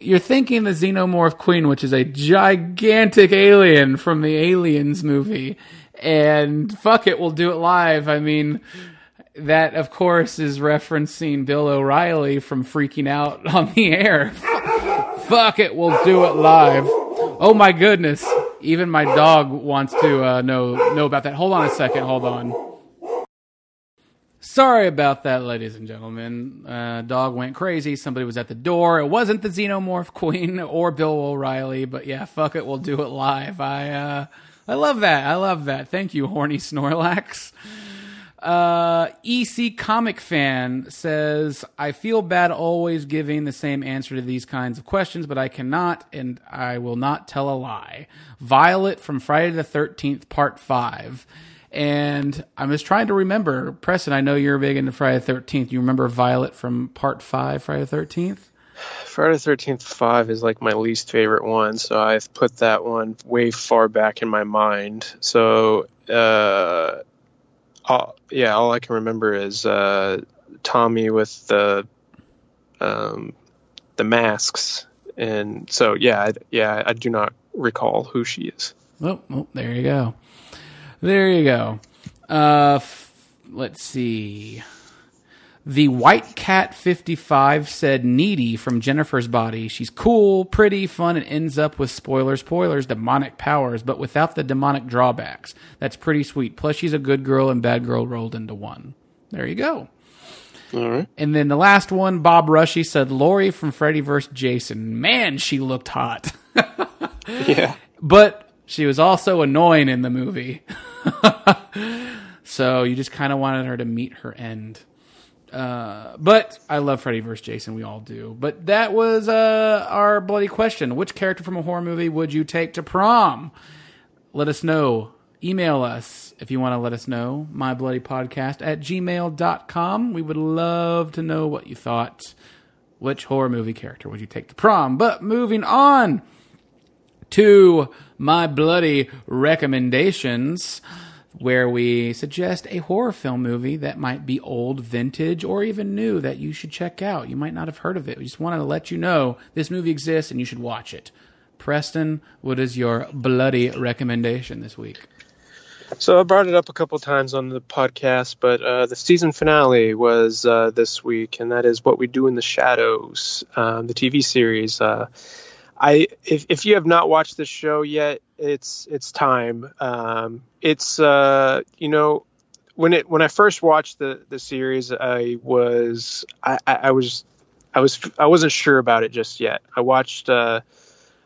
you're thinking the Xenomorph Queen, which is a gigantic alien from the Aliens movie, and fuck it, we'll do it live. I mean, that of course is referencing Bill O'Reilly from Freaking Out on the Air. (laughs) fuck it, we'll do it live. Oh my goodness! Even my dog wants to uh, know know about that. Hold on a second. Hold on. Sorry about that, ladies and gentlemen. Uh, dog went crazy. Somebody was at the door. It wasn't the Xenomorph (laughs) Queen or Bill O'Reilly, but yeah, fuck it, we'll do it live. I uh, I love that. I love that. Thank you, horny Snorlax. Uh, EC Comic Fan says, I feel bad always giving the same answer to these kinds of questions, but I cannot and I will not tell a lie. Violet from Friday the 13th, Part 5. And I'm just trying to remember, Preston, I know you're big into Friday the 13th. You remember Violet from Part 5, Friday the 13th? Friday the Thirteenth Five is like my least favorite one, so I've put that one way far back in my mind. So uh, all, yeah, all I can remember is uh, Tommy with the um, the masks, and so yeah, I, yeah, I do not recall who she is. Oh, oh there you go. There you go. Uh, f- let's see. The White Cat 55 said needy from Jennifer's body. She's cool, pretty, fun, and ends up with spoilers, spoilers, demonic powers, but without the demonic drawbacks. That's pretty sweet. Plus, she's a good girl and bad girl rolled into one. There you go. All right. And then the last one, Bob Rushy said Laurie from Freddy vs. Jason. Man, she looked hot. (laughs) Yeah. but she was also annoying in the movie. (laughs) so you just kind of wanted her to meet her end. Uh, but I love Freddy vs. Jason. We all do. But that was uh, our bloody question. Which character from a horror movie would you take to prom? Let us know. Email us if you want to let us know. MyBloodyPodcast at gmail.com. We would love to know what you thought. Which horror movie character would you take to prom? But moving on to my bloody recommendations, where we suggest a horror film movie that might be old, vintage, or even new that you should check out. You might not have heard of it. We just wanted to let you know this movie exists and you should watch it. Preston, what is your bloody recommendation this week? So I brought it up a couple times on the podcast, but uh, the season finale was uh, this week, and that is what we do in the shadows, um, the TV series. Uh, I if, if you have not watched this show yet, it's it's time. Um, it's uh, you know when it when I first watched the the series, I was I, I, was I was I wasn't sure about it just yet. I watched uh,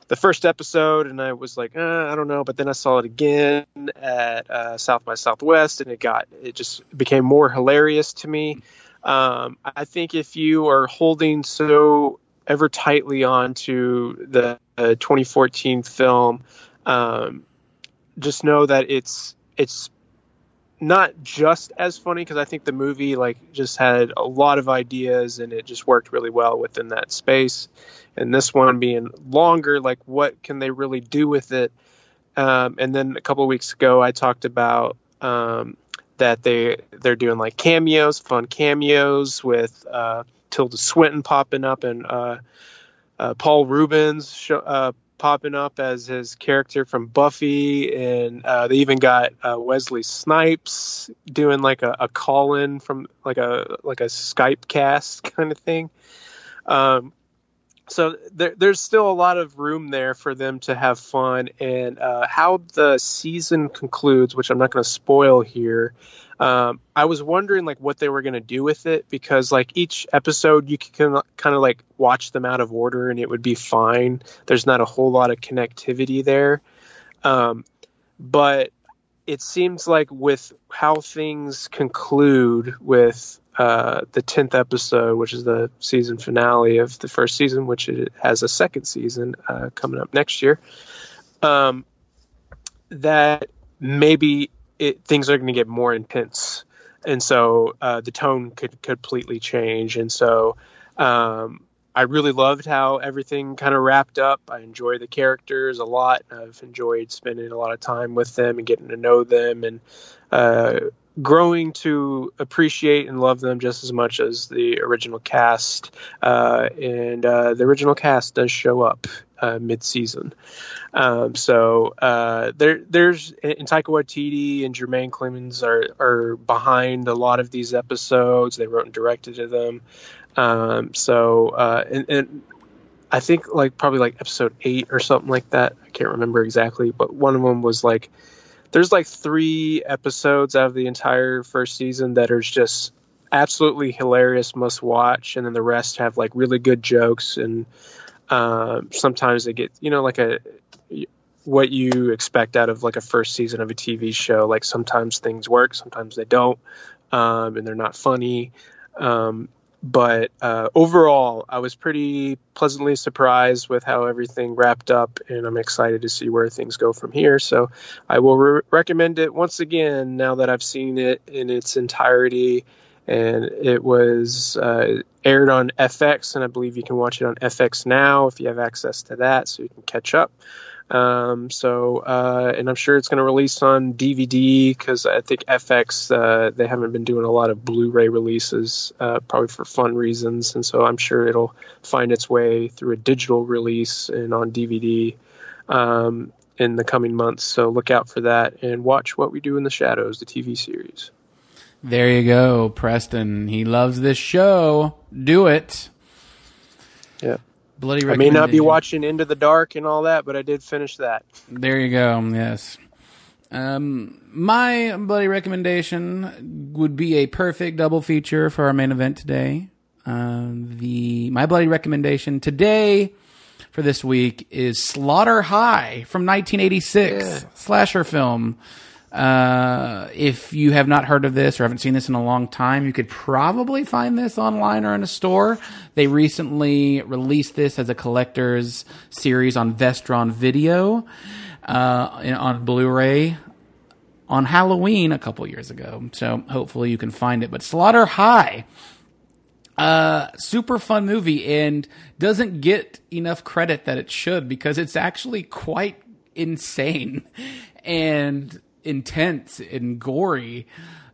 the first episode and I was like, uh, I don't know, but then I saw it again at uh, South by Southwest, and it got it just became more hilarious to me. Um, I think if you are holding so ever tightly onto the uh, 2014 film, um, just know that it's it's not just as funny because I think the movie like just had a lot of ideas and it just worked really well within that space. And this one being longer, like what can they really do with it? Um, and then a couple of weeks ago, I talked about um, that they they're doing like cameos, fun cameos with uh, Tilda Swinton popping up and uh, uh, Paul Reubens uh, popping up as his character from Buffy, and uh, they even got uh, Wesley Snipes doing like a, a call in from like a like a Skype cast (laughs) kind of thing. Um, so there, there's still a lot of room there for them to have fun, and uh, how the season concludes, which I'm not going to spoil here. Um, I was wondering like what they were going to do with it because like each episode you can kind of like watch them out of order and it would be fine. There's not a whole lot of connectivity there, um, but it seems like with how things conclude with uh, the tenth episode, which is the season finale of the first season, which has a second season uh, coming up next year. Um, that maybe it, things are going to get more intense, and so uh, the tone could completely change. And so um, I really loved how everything kind of wrapped up. I enjoy the characters a lot. I've enjoyed spending a lot of time with them and getting to know them and uh, growing to appreciate and love them just as much as the original cast. Uh, and uh, the original cast does show up uh, mid-season. Um, so uh, there, there's and Taika Waititi and Jemaine Clement are are behind a lot of these episodes. They wrote and directed to them. Um, so uh, and, and I think like probably like episode eight or something like that. I can't remember exactly, but one of them was like there's like three episodes out of the entire first season that are just absolutely hilarious, must watch, and then the rest have like really good jokes and uh, sometimes they get you know like a what you expect out of like a first season of a TV show. Like sometimes things work, sometimes they don't, um, and they're not funny. Um, but uh, overall, I was pretty pleasantly surprised with how everything wrapped up, and I'm excited to see where things go from here. So I will re- recommend it once again now that I've seen it in its entirety. And it was uh, aired on FX, and I believe you can watch it on FX now if you have access to that, so you can catch up. Um, so, uh, and I'm sure it's going to release on DVD because I think FX uh, they haven't been doing a lot of Blu-ray releases, uh, probably for fun reasons, and so I'm sure it'll find its way through a digital release and on DVD um, in the coming months. So look out for that and watch What We Do in the Shadows, the TV series. There you go, Preston. He loves this show. Do it. Yeah. Bloody I may not be watching Into the Dark and all that, but I did finish that. There you go. Yes. Um, my bloody recommendation would be a perfect double feature for our main event today. Um, the my bloody recommendation today for this week is Slaughter High from 1986 Yeah. slasher film. Uh, if you have not heard of this or haven't seen this in a long time, you could probably find this online or in a store. They recently released this as a collector's series on Vestron Video, uh, on Blu-ray on Halloween a couple years ago. So hopefully you can find it. But Slaughter High, uh, super fun movie and doesn't get enough credit that it should because it's actually quite insane and intense and gory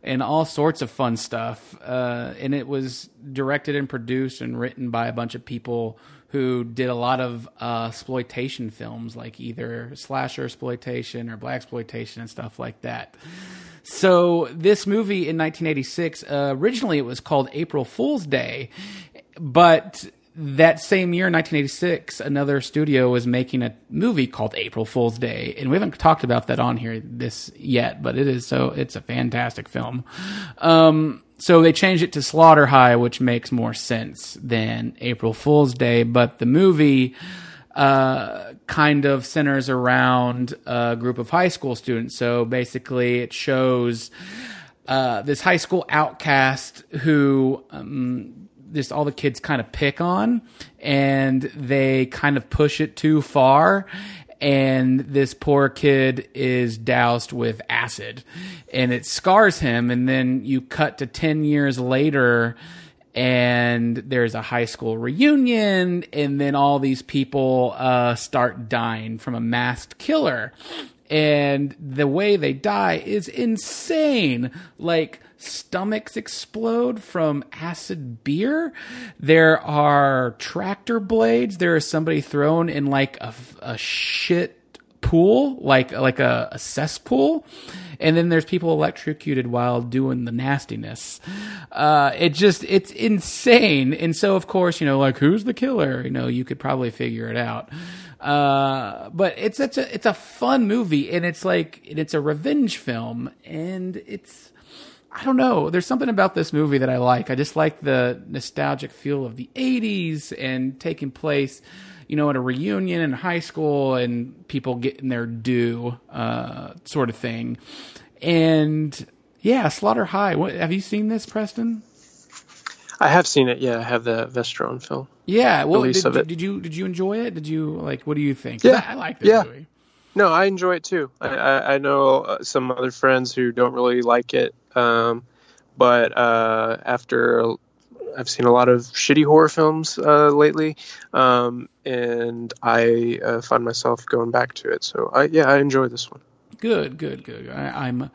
and all sorts of fun stuff. Uh, and it was directed and produced and written by a bunch of people who did a lot of uh, exploitation films, like either slasher exploitation or black exploitation and stuff like that. So this movie in 1986, uh, originally it was called April Fool's Day, but that same year, 1986, another studio was making a movie called April Fool's Day, and we haven't talked about that on here this yet, but it is so it's a fantastic film. Um, so they changed it to Slaughter High, which makes more sense than April Fool's Day, but the movie uh, kind of centers around a group of high school students. So basically, it shows uh, this high school outcast who um, just all the kids kind of pick on, and they kind of push it too far. And this poor kid is doused with acid, and it scars him. And then you cut to ten years later, and there's a high school reunion, and then all these people uh, start dying from a masked killer. And the way they die is insane. Like, stomachs explode from acid beer. There are tractor blades. There is somebody thrown in like a, a shit pool, like like a, a cesspool, and then there's people electrocuted while doing the nastiness. Uh, it just it's insane, and so of course you know like who's the killer? You know you could probably figure it out. Uh, but it's such a it's a fun movie, and it's like it's a revenge film, and it's I don't know. There's something about this movie that I like. I just like the nostalgic feel of the 80s and taking place, you know, at a reunion in high school and people getting their due, uh, sort of thing. And yeah, Slaughter High. What, have you seen this, Preston? I have seen it. Yeah, I have the Vestron film. Yeah. Well, Release did, of it. did you did you enjoy it? Did you like? What do you think? Yeah. I, I like this Yeah. movie. No, I enjoy it too. I, I, I know uh, some other friends who don't really like it, um, but uh, after I've seen a lot of shitty horror films uh, lately, um, and I uh, find myself going back to it. So I, yeah, I enjoy this one. Good, good, good. I, I'm,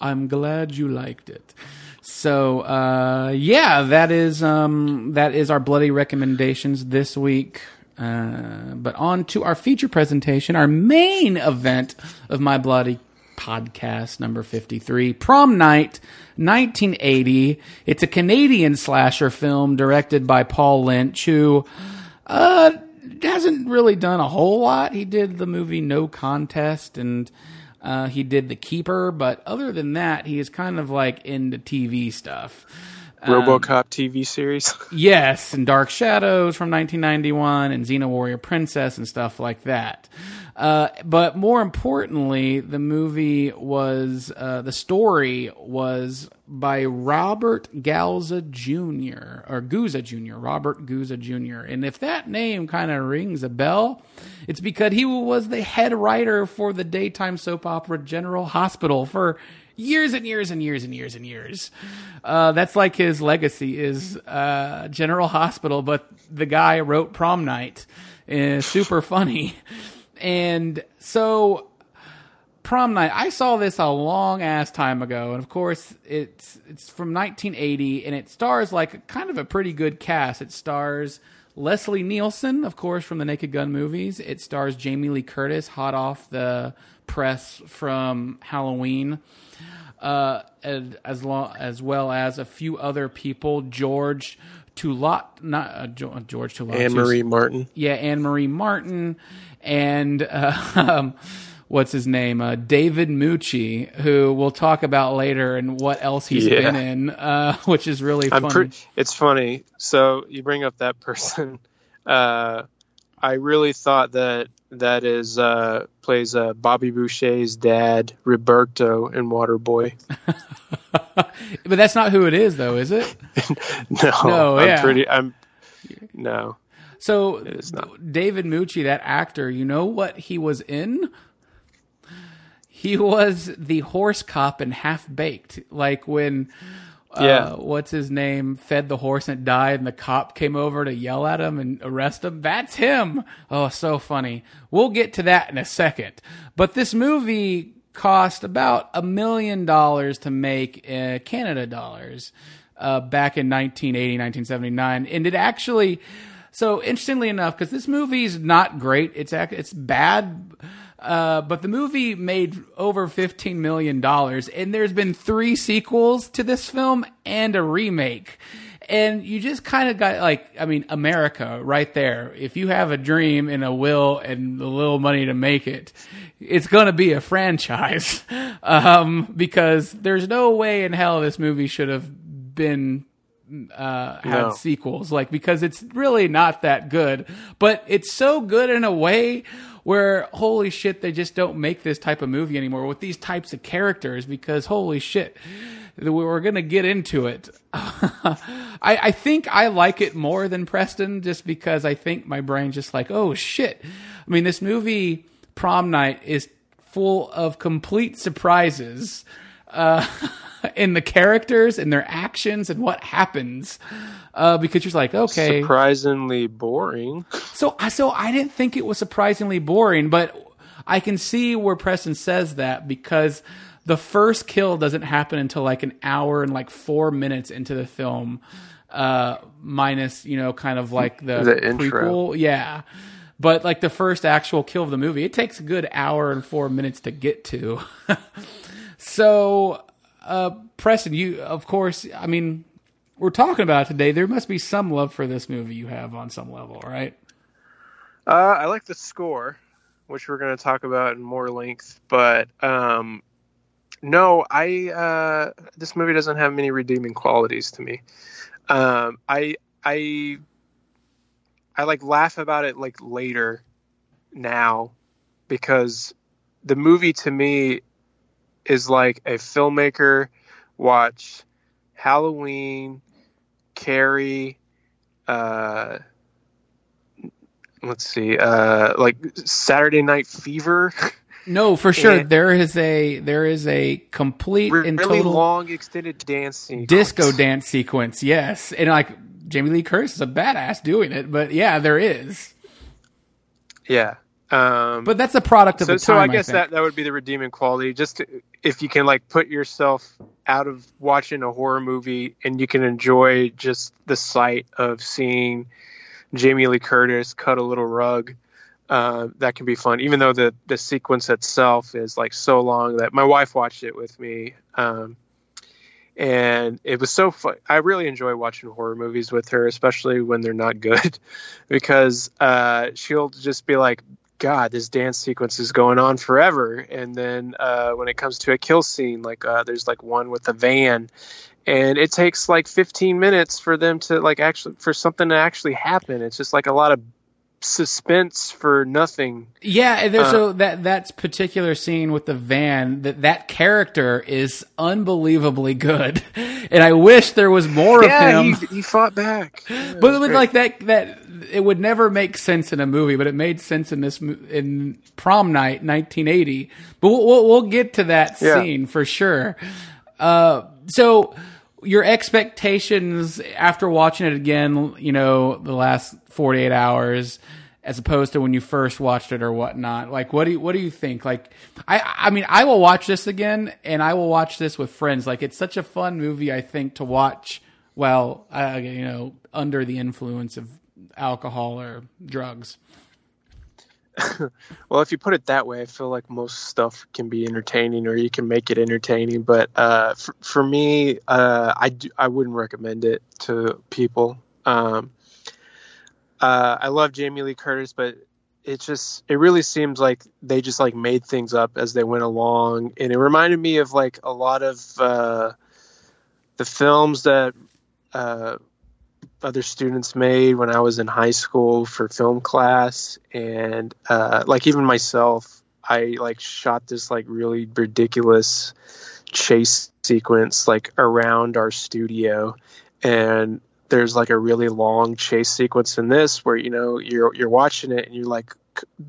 I'm glad you liked it. So, uh, yeah, that is, um, that is our bloody recommendations this week. Uh, but on to our feature presentation, our main event of my bloody podcast number 53 prom night 1980 it's a canadian slasher film directed by paul lynch who uh hasn't really done a whole lot. He did the movie no contest and uh, he did the keeper but other than that he is kind of like into tv stuff RoboCop TV series. (laughs) Yes, and Dark Shadows from 1991 and Xena Warrior Princess and stuff like that. Uh, but more importantly, the movie was, uh, the story was by Robert Galza Jr., or Guza Jr., Robert Guza Jr. And if that name kind of rings a bell, it's because he was the head writer for the daytime soap opera General Hospital for years and years and years and years and years. Uh, that's like his legacy is uh, General Hospital, but the guy wrote Prom Night. Uh, super funny. and so prom night. I saw this a long ass time ago, and of course it's it's from 1980, and it stars like kind of a pretty good cast. It stars Leslie Nielsen, of course, from the Naked Gun movies. It stars Jamie Lee Curtis, hot off the press from Halloween. Uh, as long as well as a few other people, George Toulat, not uh, George Toulat, Anne Marie Martin. yeah, Anne Marie Martin, and uh, (laughs) um, what's his name, uh, David Mucci, who we'll talk about later, and what else he's Yeah. been in, uh, (laughs) which is really I'm funny. pretty. It's funny. So you bring up that person. (laughs) I really thought that that is uh, plays uh, Bobby Boucher's dad, Roberto, in Waterboy. (laughs) but that's not who it is, though, is it? (laughs) no, No, I'm yeah. pretty. I'm no. So. David Mucci, that actor, you know what he was in? He was the horse cop in Half Baked, like when. Uh, Yeah. what's his name? Fed the horse and died, and the cop came over to yell at him and arrest him. That's him. Oh, so funny. We'll get to that in a second. But this movie cost about a million dollars to make, uh, Canada dollars, uh, back in 1980, 1979, and it actually. So interestingly enough, because this movie's not great, it's it's bad. Uh, but the movie made over fifteen million dollars, and there's been three sequels to this film and a remake. And you just kind of got like, I mean, America right there. If you have a dream and a will and a little money to make it, it's gonna be a franchise. (laughs) Um, because there's no way in hell this movie should have been uh, had No. sequels, like because it's really not that good, but it's so good in a way where holy shit, they just don't make this type of movie anymore with these types of characters because holy shit, we're gonna get into it. (laughs) I, I think I like it more than Preston just because I think my brain's just like, oh shit. I mean, this movie Prom Night is full of complete surprises uh, (laughs) in the characters and their actions and what happens. Uh, because you're like, okay, Surprisingly boring. so I so I didn't think it was surprisingly boring, but I can see where Preston says that because the first kill doesn't happen until like an hour and like four minutes into the film, uh, minus you know kind of like the, The intro. yeah. But like the first actual kill of the movie, it takes a good hour and four minutes to get to. (laughs) so, uh, Preston, you of course, I mean, we're talking about today. There must be some love for this movie you have on some level, right? Uh, I like the score, which we're going to talk about in more length. But um, no, I uh, this movie doesn't have many redeeming qualities to me. Um, I I I like laugh about it like later now because the movie to me is like a filmmaker watch Halloween, Carrie, uh, let's see, uh, like Saturday Night Fever, (laughs) No, for sure. And- there is a there is a complete really and total long extended dance scene, disco dance sequence. Yes, and like Jamie Lee Curtis is a badass doing it, but yeah, there is. Yeah. Um, But that's a product of so, the time. so. I guess that that would be the redeeming quality. Just to, if you can like put yourself out of watching a horror movie and you can enjoy just the sight of seeing Jamie Lee Curtis cut a little rug. Uh, that can be fun, even though the the sequence itself is like so long that my wife watched it with me, um, and it was so fun. I really enjoy watching horror movies with her, especially when they're not good, (laughs) because uh, she'll just be like, God, this dance sequence is going on forever. And then uh, when it comes to a kill scene, like uh, there's like one with a van, and it takes like 15 minutes for them to like actually for something to actually happen. It's just like a lot of suspense for nothing. Yeah, and there's Uh, so that that particular scene with the van that that character is unbelievably good, (laughs) and I wish there was more of him. he, he fought back. (laughs) but with like that that it would never make sense in a movie, but it made sense in this in Prom Night 1980. But we'll we'll, we'll get to that Yeah. scene for sure. Uh, so your expectations after watching it again, you know, the last 48 hours, as opposed to when you first watched it or whatnot. Like, what do you what do you think? Like, I I mean, I will watch this again, and I will watch this with friends. Like, it's such a fun movie. I think to watch. Well, uh, you know, under the influence of alcohol or drugs. (laughs) well, if you put it that way, I feel like most stuff can be entertaining, or you can make it entertaining. But uh, for, for me, uh, I do, I wouldn't recommend it to people. Um, uh, I love Jamie Lee Curtis, but it just it really seems like they just like made things up as they went along, and it reminded me of like a lot of uh, the films that uh, other students made when I was in high school for film class, and uh, like even myself, I like shot this like really ridiculous chase sequence like around our studio, and there's like a really long chase sequence in this where you know you're you're watching it and you're like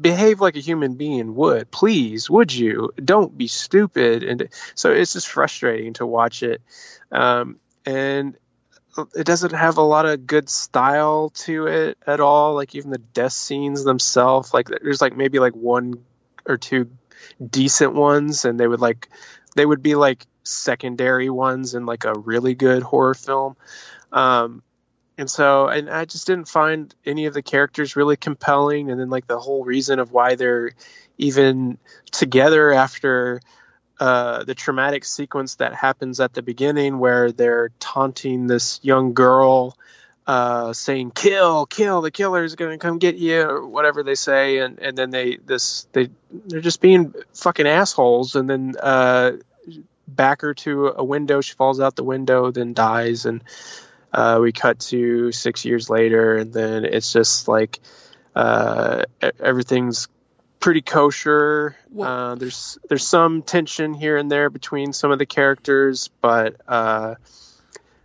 behave like a human being. Would please would you? Don't be stupid. And so it's just frustrating to watch it. Um, and it doesn't have a lot of good style to it at all. Like even the death scenes themselves, like there's like maybe like one or two decent ones, and they would like they would be like secondary ones in like a really good horror film. Um, and so and I just didn't find any of the characters really compelling, and then like the whole reason of why they're even together after uh, the traumatic sequence that happens at the beginning where they're taunting this young girl uh, saying kill kill the killer is going to come get you or whatever they say. And, and then they this they they're just being fucking assholes. And then uh, back her to a window. She falls out the window then dies. And uh, we cut to six years later. And then it's just like uh, everything's pretty kosher. Uh, there's there's some tension here and there between some of the characters, but uh,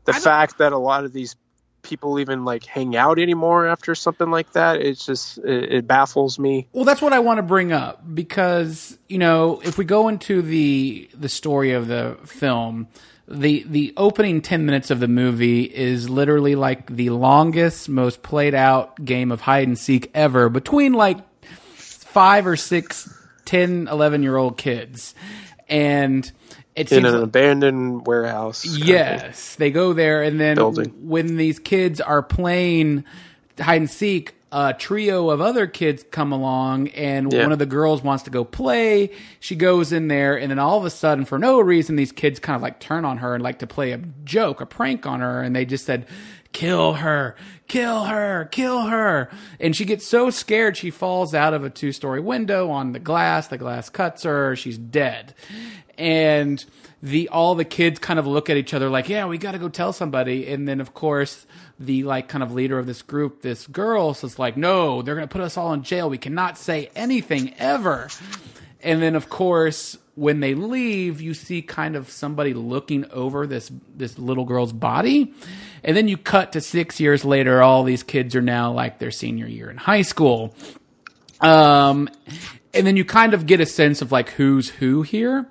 the fact that a lot of these people even like hang out anymore after something like that, it's just it, it baffles me. Well, that's what I want to bring up because you know if we go into the the story of the film. The the opening ten minutes of the movie is literally like the longest, most played out game of hide and seek ever between like five or six, 10, 11 year old kids. And it in an like, abandoned warehouse. Yes, they go there, and then building. when these kids are playing hide and seek, a trio of other kids come along, and yeah. one of the girls wants to go play. She goes in there, and then all of a sudden, for no reason, these kids kind of like turn on her and like to play a joke, a prank on her, and they just said, kill her, kill her, kill her. And she gets so scared she falls out of a two story window on the glass. The glass cuts her. She's dead. And the all the kids kind of look at each other like, yeah, we got to go tell somebody. And then of course the like kind of leader of this group, this girl, says like, no, they're gonna put us all in jail. We cannot say anything ever. And then of course when they leave, you see kind of somebody looking over this this little girl's body, and then you cut to six years later. All these kids are now like their senior year in high school, um, and then you kind of get a sense of like who's who here.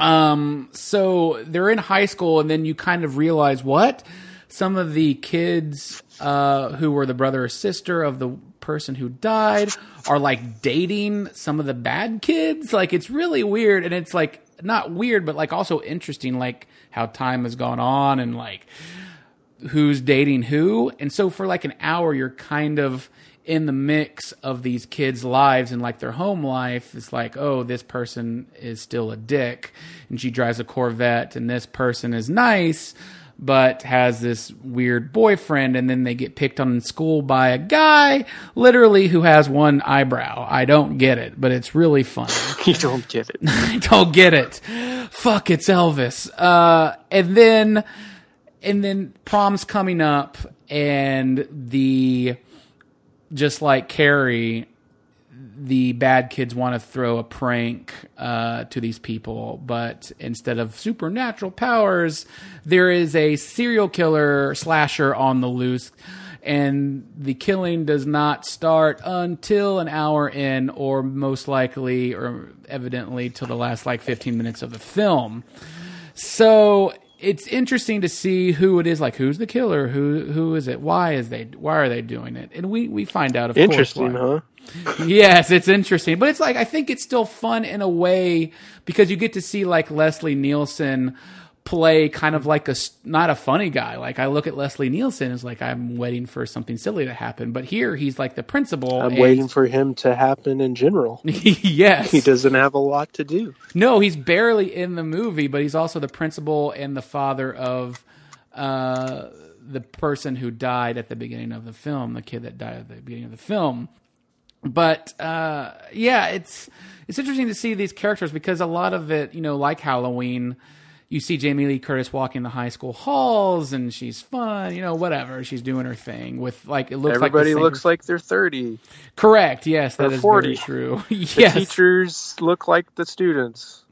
Um, so they're in high school, and then you kind of realize what some of the kids uh, who were the brother or sister of the person who died are like dating some of the bad kids. Like it's really weird, and it's like not weird, but like also interesting, like how time has gone on and like who's dating who. And so for like an hour, you're kind of in the mix of these kids' lives and like their home life. It's like, oh, this person is still a dick, and she drives a Corvette, and this person is nice but has this weird boyfriend and then they get picked on in school by a guy literally who has one eyebrow. I don't get it, but it's really funny. (laughs) you don't get it. (laughs) I don't get it. Fuck, it's Elvis. Uh, and then, and then prom's coming up and the, just like Carrie, the bad kids want to throw a prank uh, to these people, but instead of supernatural powers, there is a serial killer slasher on the loose, and the killing does not start until an hour in, or most likely, or evidently, till the last like 15 minutes of the film. So it's interesting to see who it is. Like, who's the killer? Who who is it? Why is they? Why are they doing it? And we we find out. Of Interesting, course, why. huh? Yes, it's interesting, but it's like I think it's still fun in a way because you get to see like Leslie Nielsen play kind of like a not a funny guy. Like I look at Leslie Nielsen as like I'm waiting for something silly to happen, but here he's like the principal. I'm waiting for him to happen in general. (laughs) yes, He doesn't have a lot to do. No, he's barely in the movie, but he's also the principal and the father of uh, the person who died at the beginning of the film, the kid that died at the beginning of the film. But uh, yeah, it's it's interesting to see these characters because a lot of it, you know, like Halloween, you see Jamie Lee Curtis walking the high school halls, and she's fun, you know, whatever she's doing her thing with like it looks Everybody like the looks like they're 30. correct. Yes, that is 40. very true. (laughs) The yes, teachers look like the students.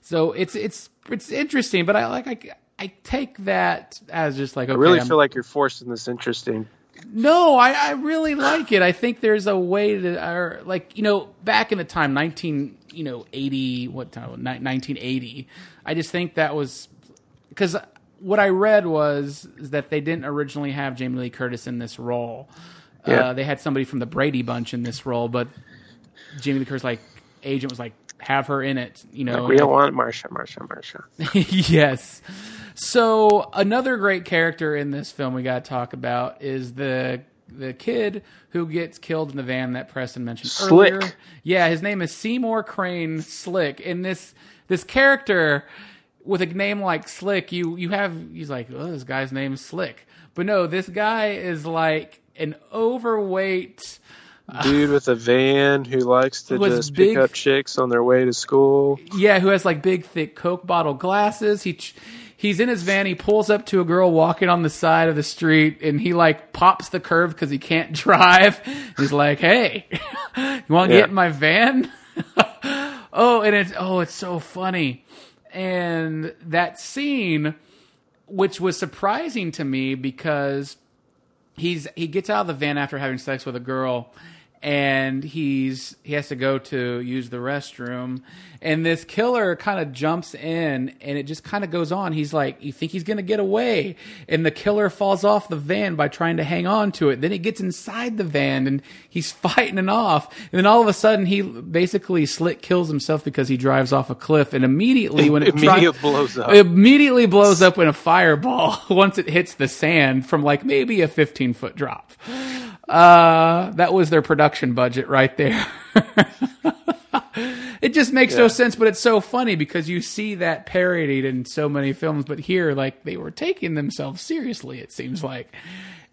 So it's it's it's interesting, but I like I, I take that as just like okay, I really I'm- feel like you're forcing this interesting. No, I, I really like it. I think there's a way to or like you know back in the time nineteen you know eighty what time nineteen eighty. I just think that was because what I read was is that they didn't originally have Jamie Lee Curtis in this role. Yeah. Uh, they had somebody from the Brady Bunch in this role, but Jamie Lee Curtis like agent was like have her in it. You know, Like, we don't want Marsha, Marsha, Marsha. (laughs) yes. So another great character in this film we got to talk about is the the kid who gets killed in the van that Preston mentioned Slick. earlier. Yeah, his name is Seymour Crane Slick. And this this character with a name like Slick, you you have he's like, oh, this guy's name is Slick. But no, this guy is like an overweight uh, Dude with a van who likes to just big- pick up chicks on their way to school. Yeah, who has like big, thick Coke bottle glasses. He he's in his van. He pulls up to a girl walking on the side of the street, and he like pops the curve because he can't (laughs) drive. He's like, "Hey, (laughs) you want to Yeah. get in my van?" (laughs) oh, and it's oh, it's so funny, and that scene, which was surprising to me because he's he gets out of the van after having sex with a girl and he's he has to go to use the restroom. And this killer kind of jumps in and it just kind of goes on. He's like you think he's going to get away? And the killer falls off the van by trying to hang on to it. Then he gets inside the van and he's (laughs) fighting it off. And then all of a sudden he basically slit kills himself because he drives off a cliff. And immediately when it Immediately blows up. immediately blows up in a fireball (laughs) once it hits the sand from like maybe a 15 foot drop. Uh, that was their production budget right there. (laughs) it just makes no sense, but it's so funny because you see that parodied in so many films, but here, like, they were taking themselves seriously, it seems like.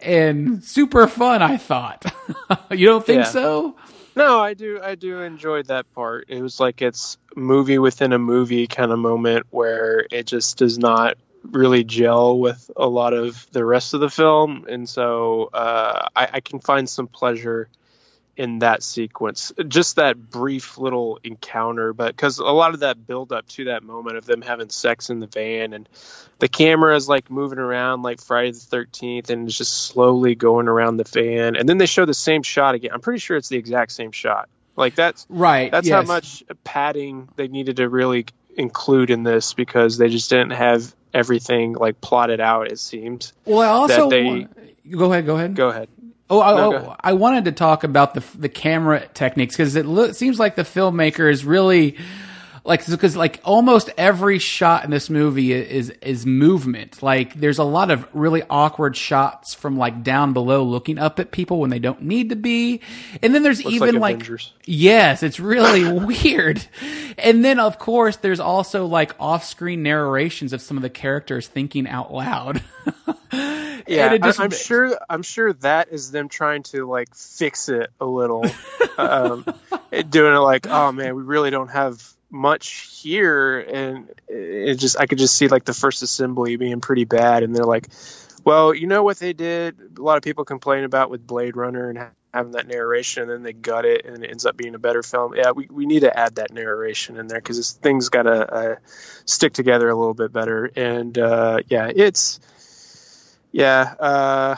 And super fun, I thought. (laughs) you don't think Yeah. so? No, I do. I do enjoy that part. It was like it's movie within a movie kind of moment where it just does not really gel with a lot of the rest of the film, and so uh, I, I can find some pleasure in that sequence, just that brief little encounter. But because a lot of that build up to that moment of them having sex in the van and the camera is like moving around like Friday the Thirteenth and it's just slowly going around the van, and then they show the same shot again. I'm pretty sure it's the exact same shot. Like that's Right. that's yes. how much padding they needed to really include in this because they just didn't have everything like plotted out. It seemed. Well, I also. that they- wa- go ahead, go ahead. Go ahead. Oh, I, No, oh. I wanted to talk about the the camera techniques because it lo- seems like the filmmaker is really like because like almost every shot in this movie is is movement. Like there's a lot of really awkward shots from like down below looking up at people when they don't need to be, and then there's Looks even like like Yes, it's really (laughs) weird. And then of course there's also like off-screen narrations of some of the characters thinking out loud. (laughs) Yeah, it I, just I'm sure. I'm sure that is them trying to like fix it a little, (laughs) um, doing it like, oh man, we really don't have much here, and it just I could just see like the first assembly being pretty bad, and they're like, well, you know what they did? A lot of people complain about with Blade Runner and having that narration, and then they gut it, and it ends up being a better film. Yeah, we, we need to add that narration in there because things got to uh, stick together a little bit better. And uh, yeah, it's yeah. Uh,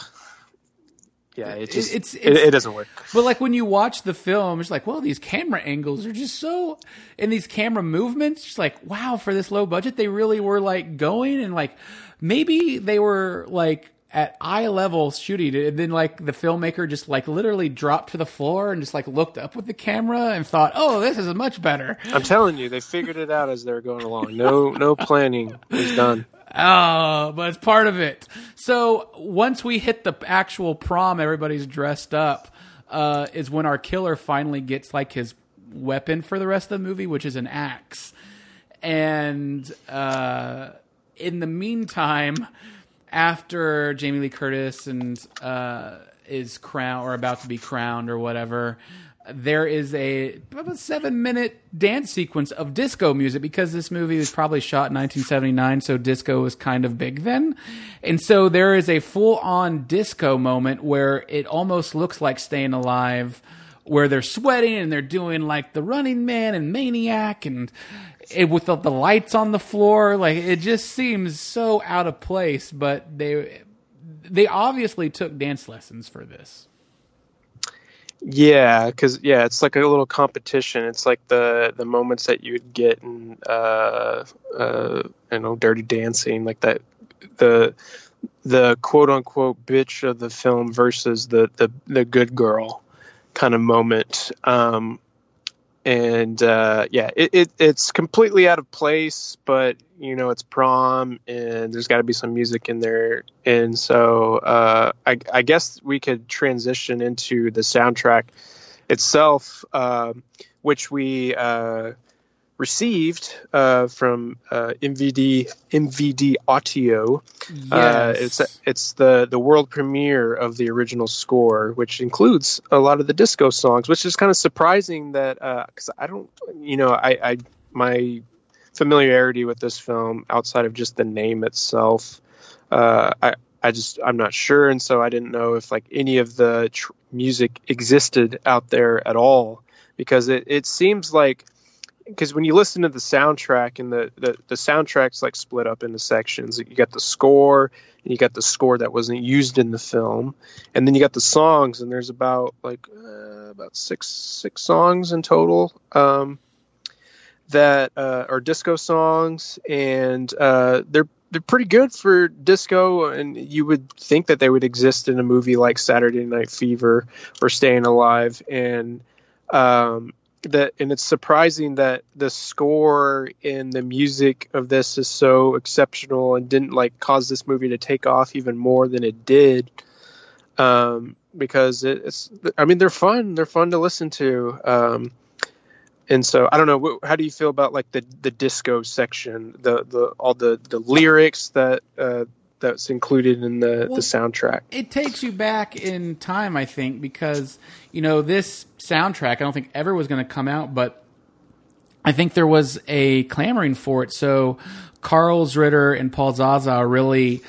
yeah, it just it's, it, it's it doesn't work. But like when you watch the film, it's like, well, these camera angles are just so, and these camera movements, just like, wow, for this low budget, they really were like going and like maybe they were like at eye level shooting and then like the filmmaker just like literally dropped to the floor and just like looked up with the camera and thought, oh, this is much better. I'm telling you, they figured it out as they were going along. No, no planning was done. Oh, but it's part of it. So once we hit the actual prom, everybody's dressed up. Uh, is when our killer finally gets like his weapon for the rest of the movie, which is an axe. And uh, in the meantime, after Jamie Lee Curtis and uh, is crowned or about to be crowned or whatever, there is a seven minute dance sequence of disco music because this movie was probably shot in 1979, so disco was kind of big then. And so there is a full on disco moment where it almost looks like Staying Alive, where they're sweating and they're doing like the Running Man and Maniac and it, with the, the lights on the floor. Like it just seems so out of place, but they they obviously took dance lessons for this. Yeah, because yeah, it's like a little competition. It's like the the moments that you'd get in uh, uh, you know Dirty Dancing, like that the the quote unquote bitch of the film versus the the the good girl kind of moment. Um, and uh, yeah, it, it, it's completely out of place, but you know it's prom, and there's got to be some music in there, and so uh, I, I, guess we could transition into the soundtrack itself, uh, which we uh, received uh, from uh, MVD MVD Audio. Yes. Uh, it's it's the the world premiere of the original score, which includes a lot of the disco songs, which is kind of surprising that because I don't, you know, I, I my familiarity with this film outside of just the name itself, uh, I. I just I'm not sure, and so I didn't know if like any of the tr- music existed out there at all, because it, it seems like because when you listen to the soundtrack and the, the the soundtrack's like split up into sections you got the score and you got the score that wasn't used in the film and then you got the songs and there's about like uh, about six six songs in total um, that uh, are disco songs and uh, they're they're pretty good for disco and you would think that they would exist in a movie like Saturday Night Fever or Staying Alive and um, that and it's surprising that the score and the music of this is so exceptional and didn't like cause this movie to take off even more than it did. Um, because it, it's i mean they're fun. They're fun to listen to. Um, and so i don't know. How do you feel about like the the disco section? The the all the the lyrics that uh, that's included in the, well, the soundtrack. It takes you back in time, I think, because you know this soundtrack. I don't think ever was going to come out, but I think there was a clamoring for it. So Carl Zittrer and Paul Zaza really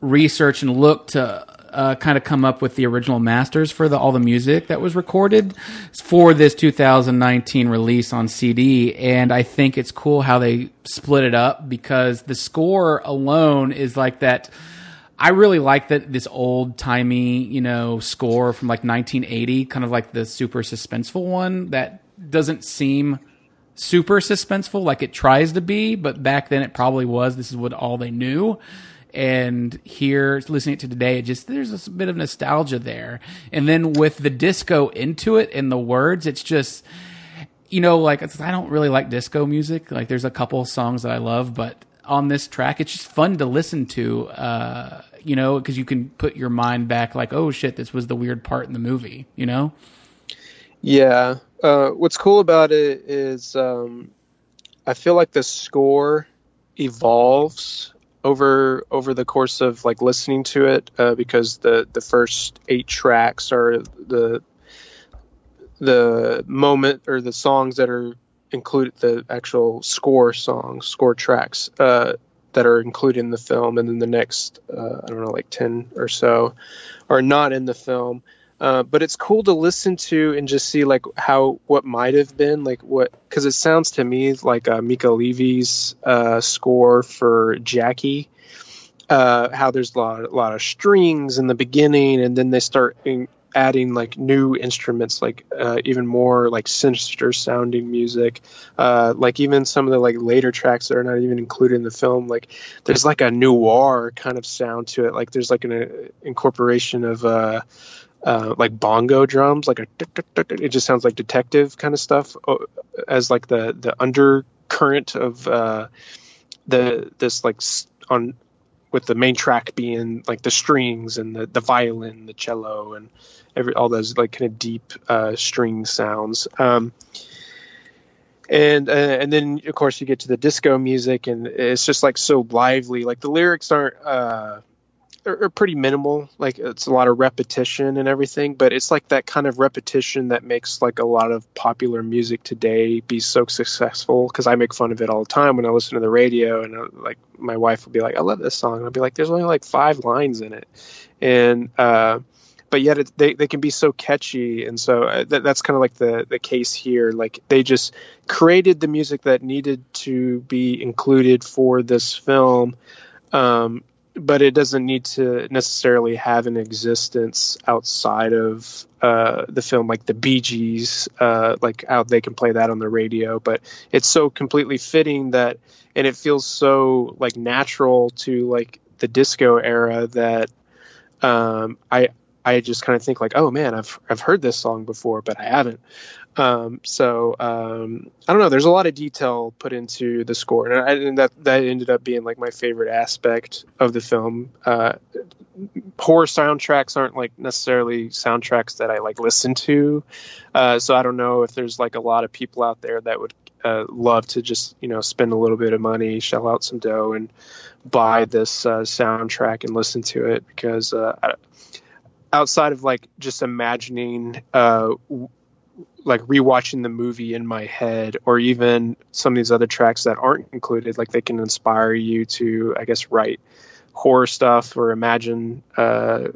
research and looked to uh, kind of come up with the original masters for the, all the music that was recorded for this 2019 release on CD. And I think it's cool how they split it up because the score alone is like that. I really like that this old timey, you know, score from like 1980, kind of like the super suspenseful one that doesn't seem super suspenseful like it tries to be, but back then it probably was. This is what all they knew and here listening to today, it just there's a bit of nostalgia there. And then with the disco into it and the words, it's just you know like I don't really like disco music. Like there's a couple songs that I love, but on this track, it's just fun to listen to. Uh, you know, because you can put your mind back, like, oh shit, this was the weird part in the movie. You know. Yeah. Uh, what's cool about it is um, I feel like the score evolves over over the course of like listening to it uh, because the the first eight tracks are the the moment or the songs that are included the actual score songs score tracks uh, that are included in the film and then the next uh, I don't know like 10 or so are not in the film uh, but it's cool to listen to and just see like how what might have been like what because it sounds to me like uh, Mica Levi's uh, score for Jackie, uh, how there's a lot, a lot of strings in the beginning, and then they start in, adding like new instruments, like uh, even more like sinister sounding music. Like even some of the like later tracks that are not even included in the film, like there's like a noir kind of sound to it. Like there's like an incorporation of uh, like bongo drums, like a it just sounds like detective kind of stuff uh, as like the the undercurrent of uh, the this like on with the main track being like the strings and the, the violin, the cello, and every all those like kind of deep uh, string sounds. Um, and uh, and then of course you get to the disco music, and it's just like so lively. Like the lyrics aren't uh, are, are pretty minimal. Like it's a lot of repetition and everything, but it's like that kind of repetition that makes like a lot of popular music today be so successful. Because I make fun of it all the time when I listen to the radio, and uh, like my wife will be like, "I love this song," and I'll be like, "There's only like five lines in it," and uh, but yet it, they, they can be so catchy and so uh, that, that's kind of like the, the case here like they just created the music that needed to be included for this film um, but it doesn't need to necessarily have an existence outside of uh, the film, like the Bee Gees, uh, like how they can play that on the radio. But it's so completely fitting that, and it feels so like natural to like the disco era that um, I I just kind of think like, oh man, I've I've heard this song before, but I haven't. Um, so um, I don't know. There's a lot of detail put into the score, and, I, and, that that ended up being like my favorite aspect of the film. Uh, horror soundtracks aren't like necessarily soundtracks that I like listen to, uh, so I don't know if there's like a lot of people out there that would uh, love to just you know spend a little bit of money, shell out some dough, and buy this uh, soundtrack and listen to it because uh, outside of like just imagining uh, like rewatching the movie in my head or even some of these other tracks that aren't included like they can inspire you to i guess write horror stuff or imagine uh,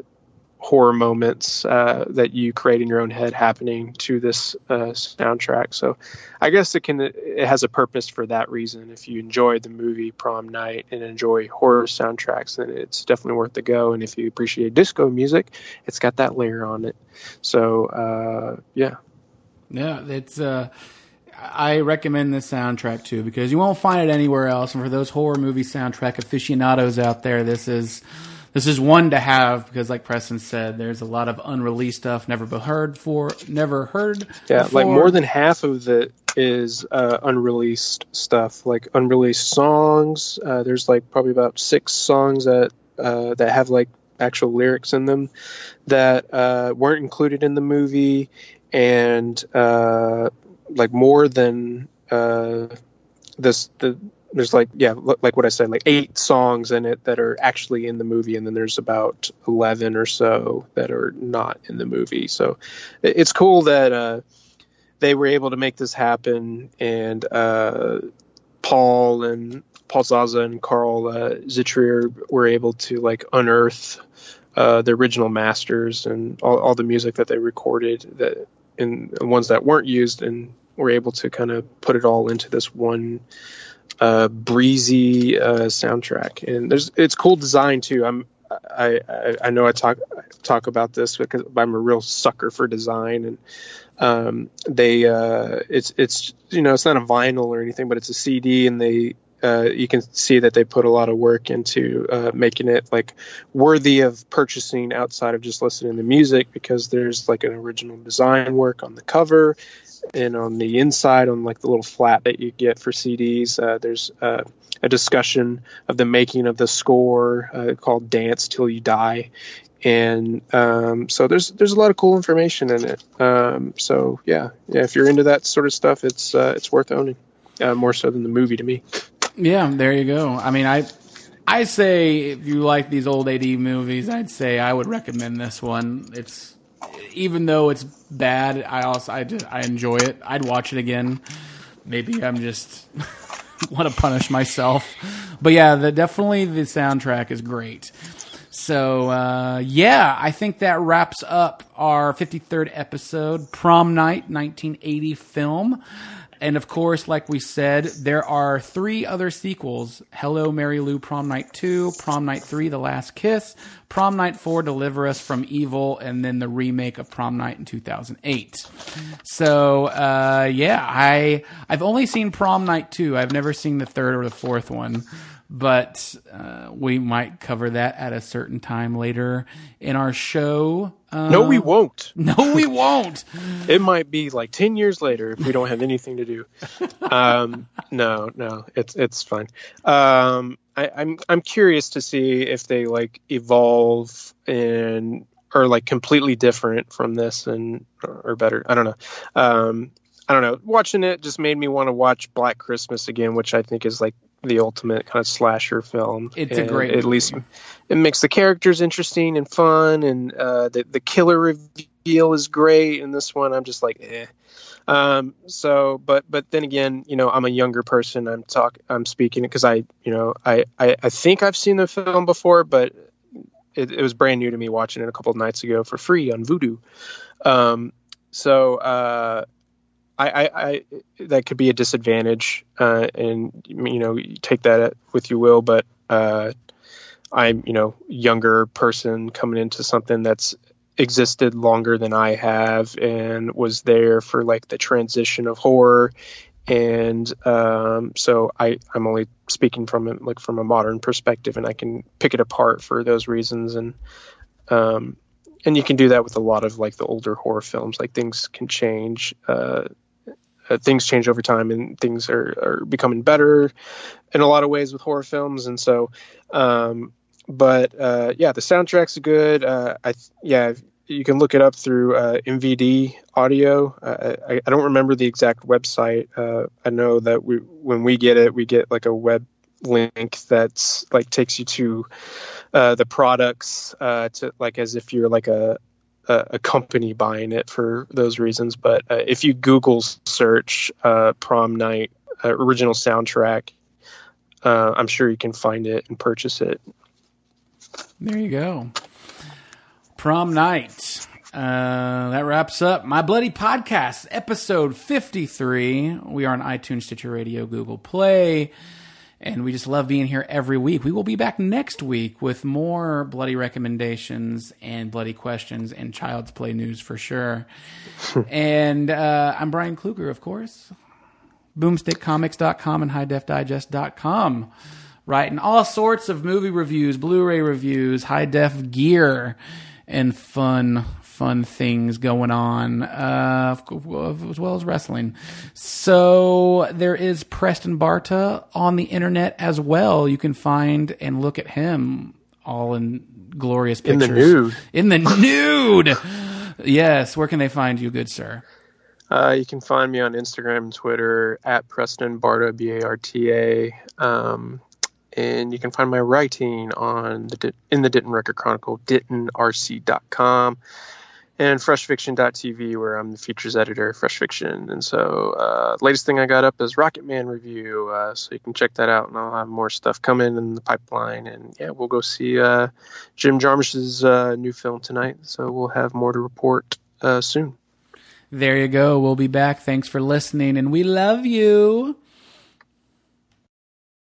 horror moments uh, that you create in your own head happening to this uh, soundtrack so i guess it can it has a purpose for that reason if you enjoy the movie prom night and enjoy horror soundtracks then it's definitely worth the go and if you appreciate disco music it's got that layer on it so uh, yeah yeah, it's. Uh, I recommend this soundtrack too because you won't find it anywhere else. And for those horror movie soundtrack aficionados out there, this is this is one to have because, like Preston said, there's a lot of unreleased stuff never heard for, never heard. Yeah, before. like more than half of it is uh, unreleased stuff, like unreleased songs. Uh, there's like probably about six songs that uh, that have like actual lyrics in them that uh, weren't included in the movie, and uh, like more than uh, this the there's like yeah like what i said like eight songs in it that are actually in the movie and then there's about 11 or so that are not in the movie. So it's cool that uh, they were able to make this happen and uh, paul and paul zaza and carl uh, Zittrer were able to like unearth uh, the original masters and all, all the music that they recorded that and ones that weren't used, and we're able to kind of put it all into this one uh, breezy uh, soundtrack. And there's it's cool design too. I'm I, I, I know I talk talk about this because I'm a real sucker for design and um, they uh, it's it's you know it's not a vinyl or anything but it's a CD and they uh, you can see that they put a lot of work into uh, making it like worthy of purchasing outside of just listening to music because there's like an original design work on the cover and on the inside on like the little flat that you get for CDs. Uh, there's uh, a discussion of the making of the score uh, called "Dance Till You Die." And um, so there's there's a lot of cool information in it. Um, so yeah, yeah, if you're into that sort of stuff, it's it's worth owning. more so than the movie to me. Yeah, there you go. I mean, I I say if you like these old AD movies, I'd say I would recommend this one. It's even though it's bad, I also I just, I enjoy it. I'd watch it again. Maybe I'm just (laughs) want to punish myself, but yeah, the, definitely the soundtrack is great. So uh, yeah, I think that wraps up our 53rd episode, Prom Night, 1980 film. And of course, like we said, there are three other sequels Hello, Mary Lou, Prom Night 2, Prom Night 3, The Last Kiss, Prom Night 4, Deliver Us from Evil, and then the remake of Prom Night in 2008. So, uh, yeah, I, I've only seen Prom Night 2. I've never seen the third or the fourth one but uh, we might cover that at a certain time later in our show. Uh, no, we won't. (laughs) No, we (laughs) won't. it might be like ten years later if we don't have anything to do. Um, no, no, it's it's fine. Um, I, I'm I'm curious to see if they like evolve and are like completely different from this and or better. I don't know. Um, I don't know. Watching it just made me want to watch Black Christmas again, which I think is like the ultimate kind of slasher film. It's and a great. At least it makes the characters interesting and fun, and uh, the the killer reveal is great. And this one, I'm just like, eh. Um, so, but but then again, you know, I'm a younger person. I'm talk. I'm speaking because I, you know, I, I I think I've seen the film before, but it, it was brand new to me watching it a couple of nights ago for free on Vudu. Um, so. Uh, I, I, I, that could be a disadvantage, uh, and you know, take that with you will. But uh, I'm, you know, younger person coming into something that's existed longer than I have, and was there for like the transition of horror, and um, so I, I'm only speaking from it like from a modern perspective, and I can pick it apart for those reasons, and um, and you can do that with a lot of like the older horror films. Like things can change. Uh, uh, things change over time and things are, are becoming better in a lot of ways with horror films. And so um, but uh, yeah the soundtrack's good. Uh, i yeah you can look it up through uh, mvd audio. Uh, I, I, don't remember the exact website. Uh, i know that we when we get it we get like a web link that's like takes you to the products to like as if you're like a a, a company buying it for those reasons. But uh, if you Google search uh, Prom Night uh, original soundtrack, uh, I'm sure you can find it and purchase it. There you go. Prom Night. Uh, that wraps up my bloody podcast episode 53 we are on itunes stitcher radio google play and we just love being here every week. We will be back next week with more bloody recommendations and bloody questions and child's play news for sure. (laughs) and uh, I'm Brian Kluger, of course. Boomstickcomics.com and highdefdigest.com. Writing all sorts of movie reviews, Blu ray reviews, high def gear, and fun fun things going on, uh, as well as wrestling. So there is Preston Barta on the internet as well. You can find and look at him all in glorious pictures. In the nude. In the nude. yes. Where can they find you, good sir? Uh, you can find me on Instagram and Twitter at Preston Barta, B A R T A. Um, and you can find my writing on the in the Denton Record Chronicle, DentonRC.com and freshfiction.tv where i'm the features editor fresh fiction and so uh, latest thing i got up is rocket man review uh, so you can check that out and i'll have more stuff coming in the pipeline. And yeah we'll go see uh, jim jarmusch's uh, new film tonight so we'll have more to report uh, soon. There you go. We'll be back. Thanks for listening and we love you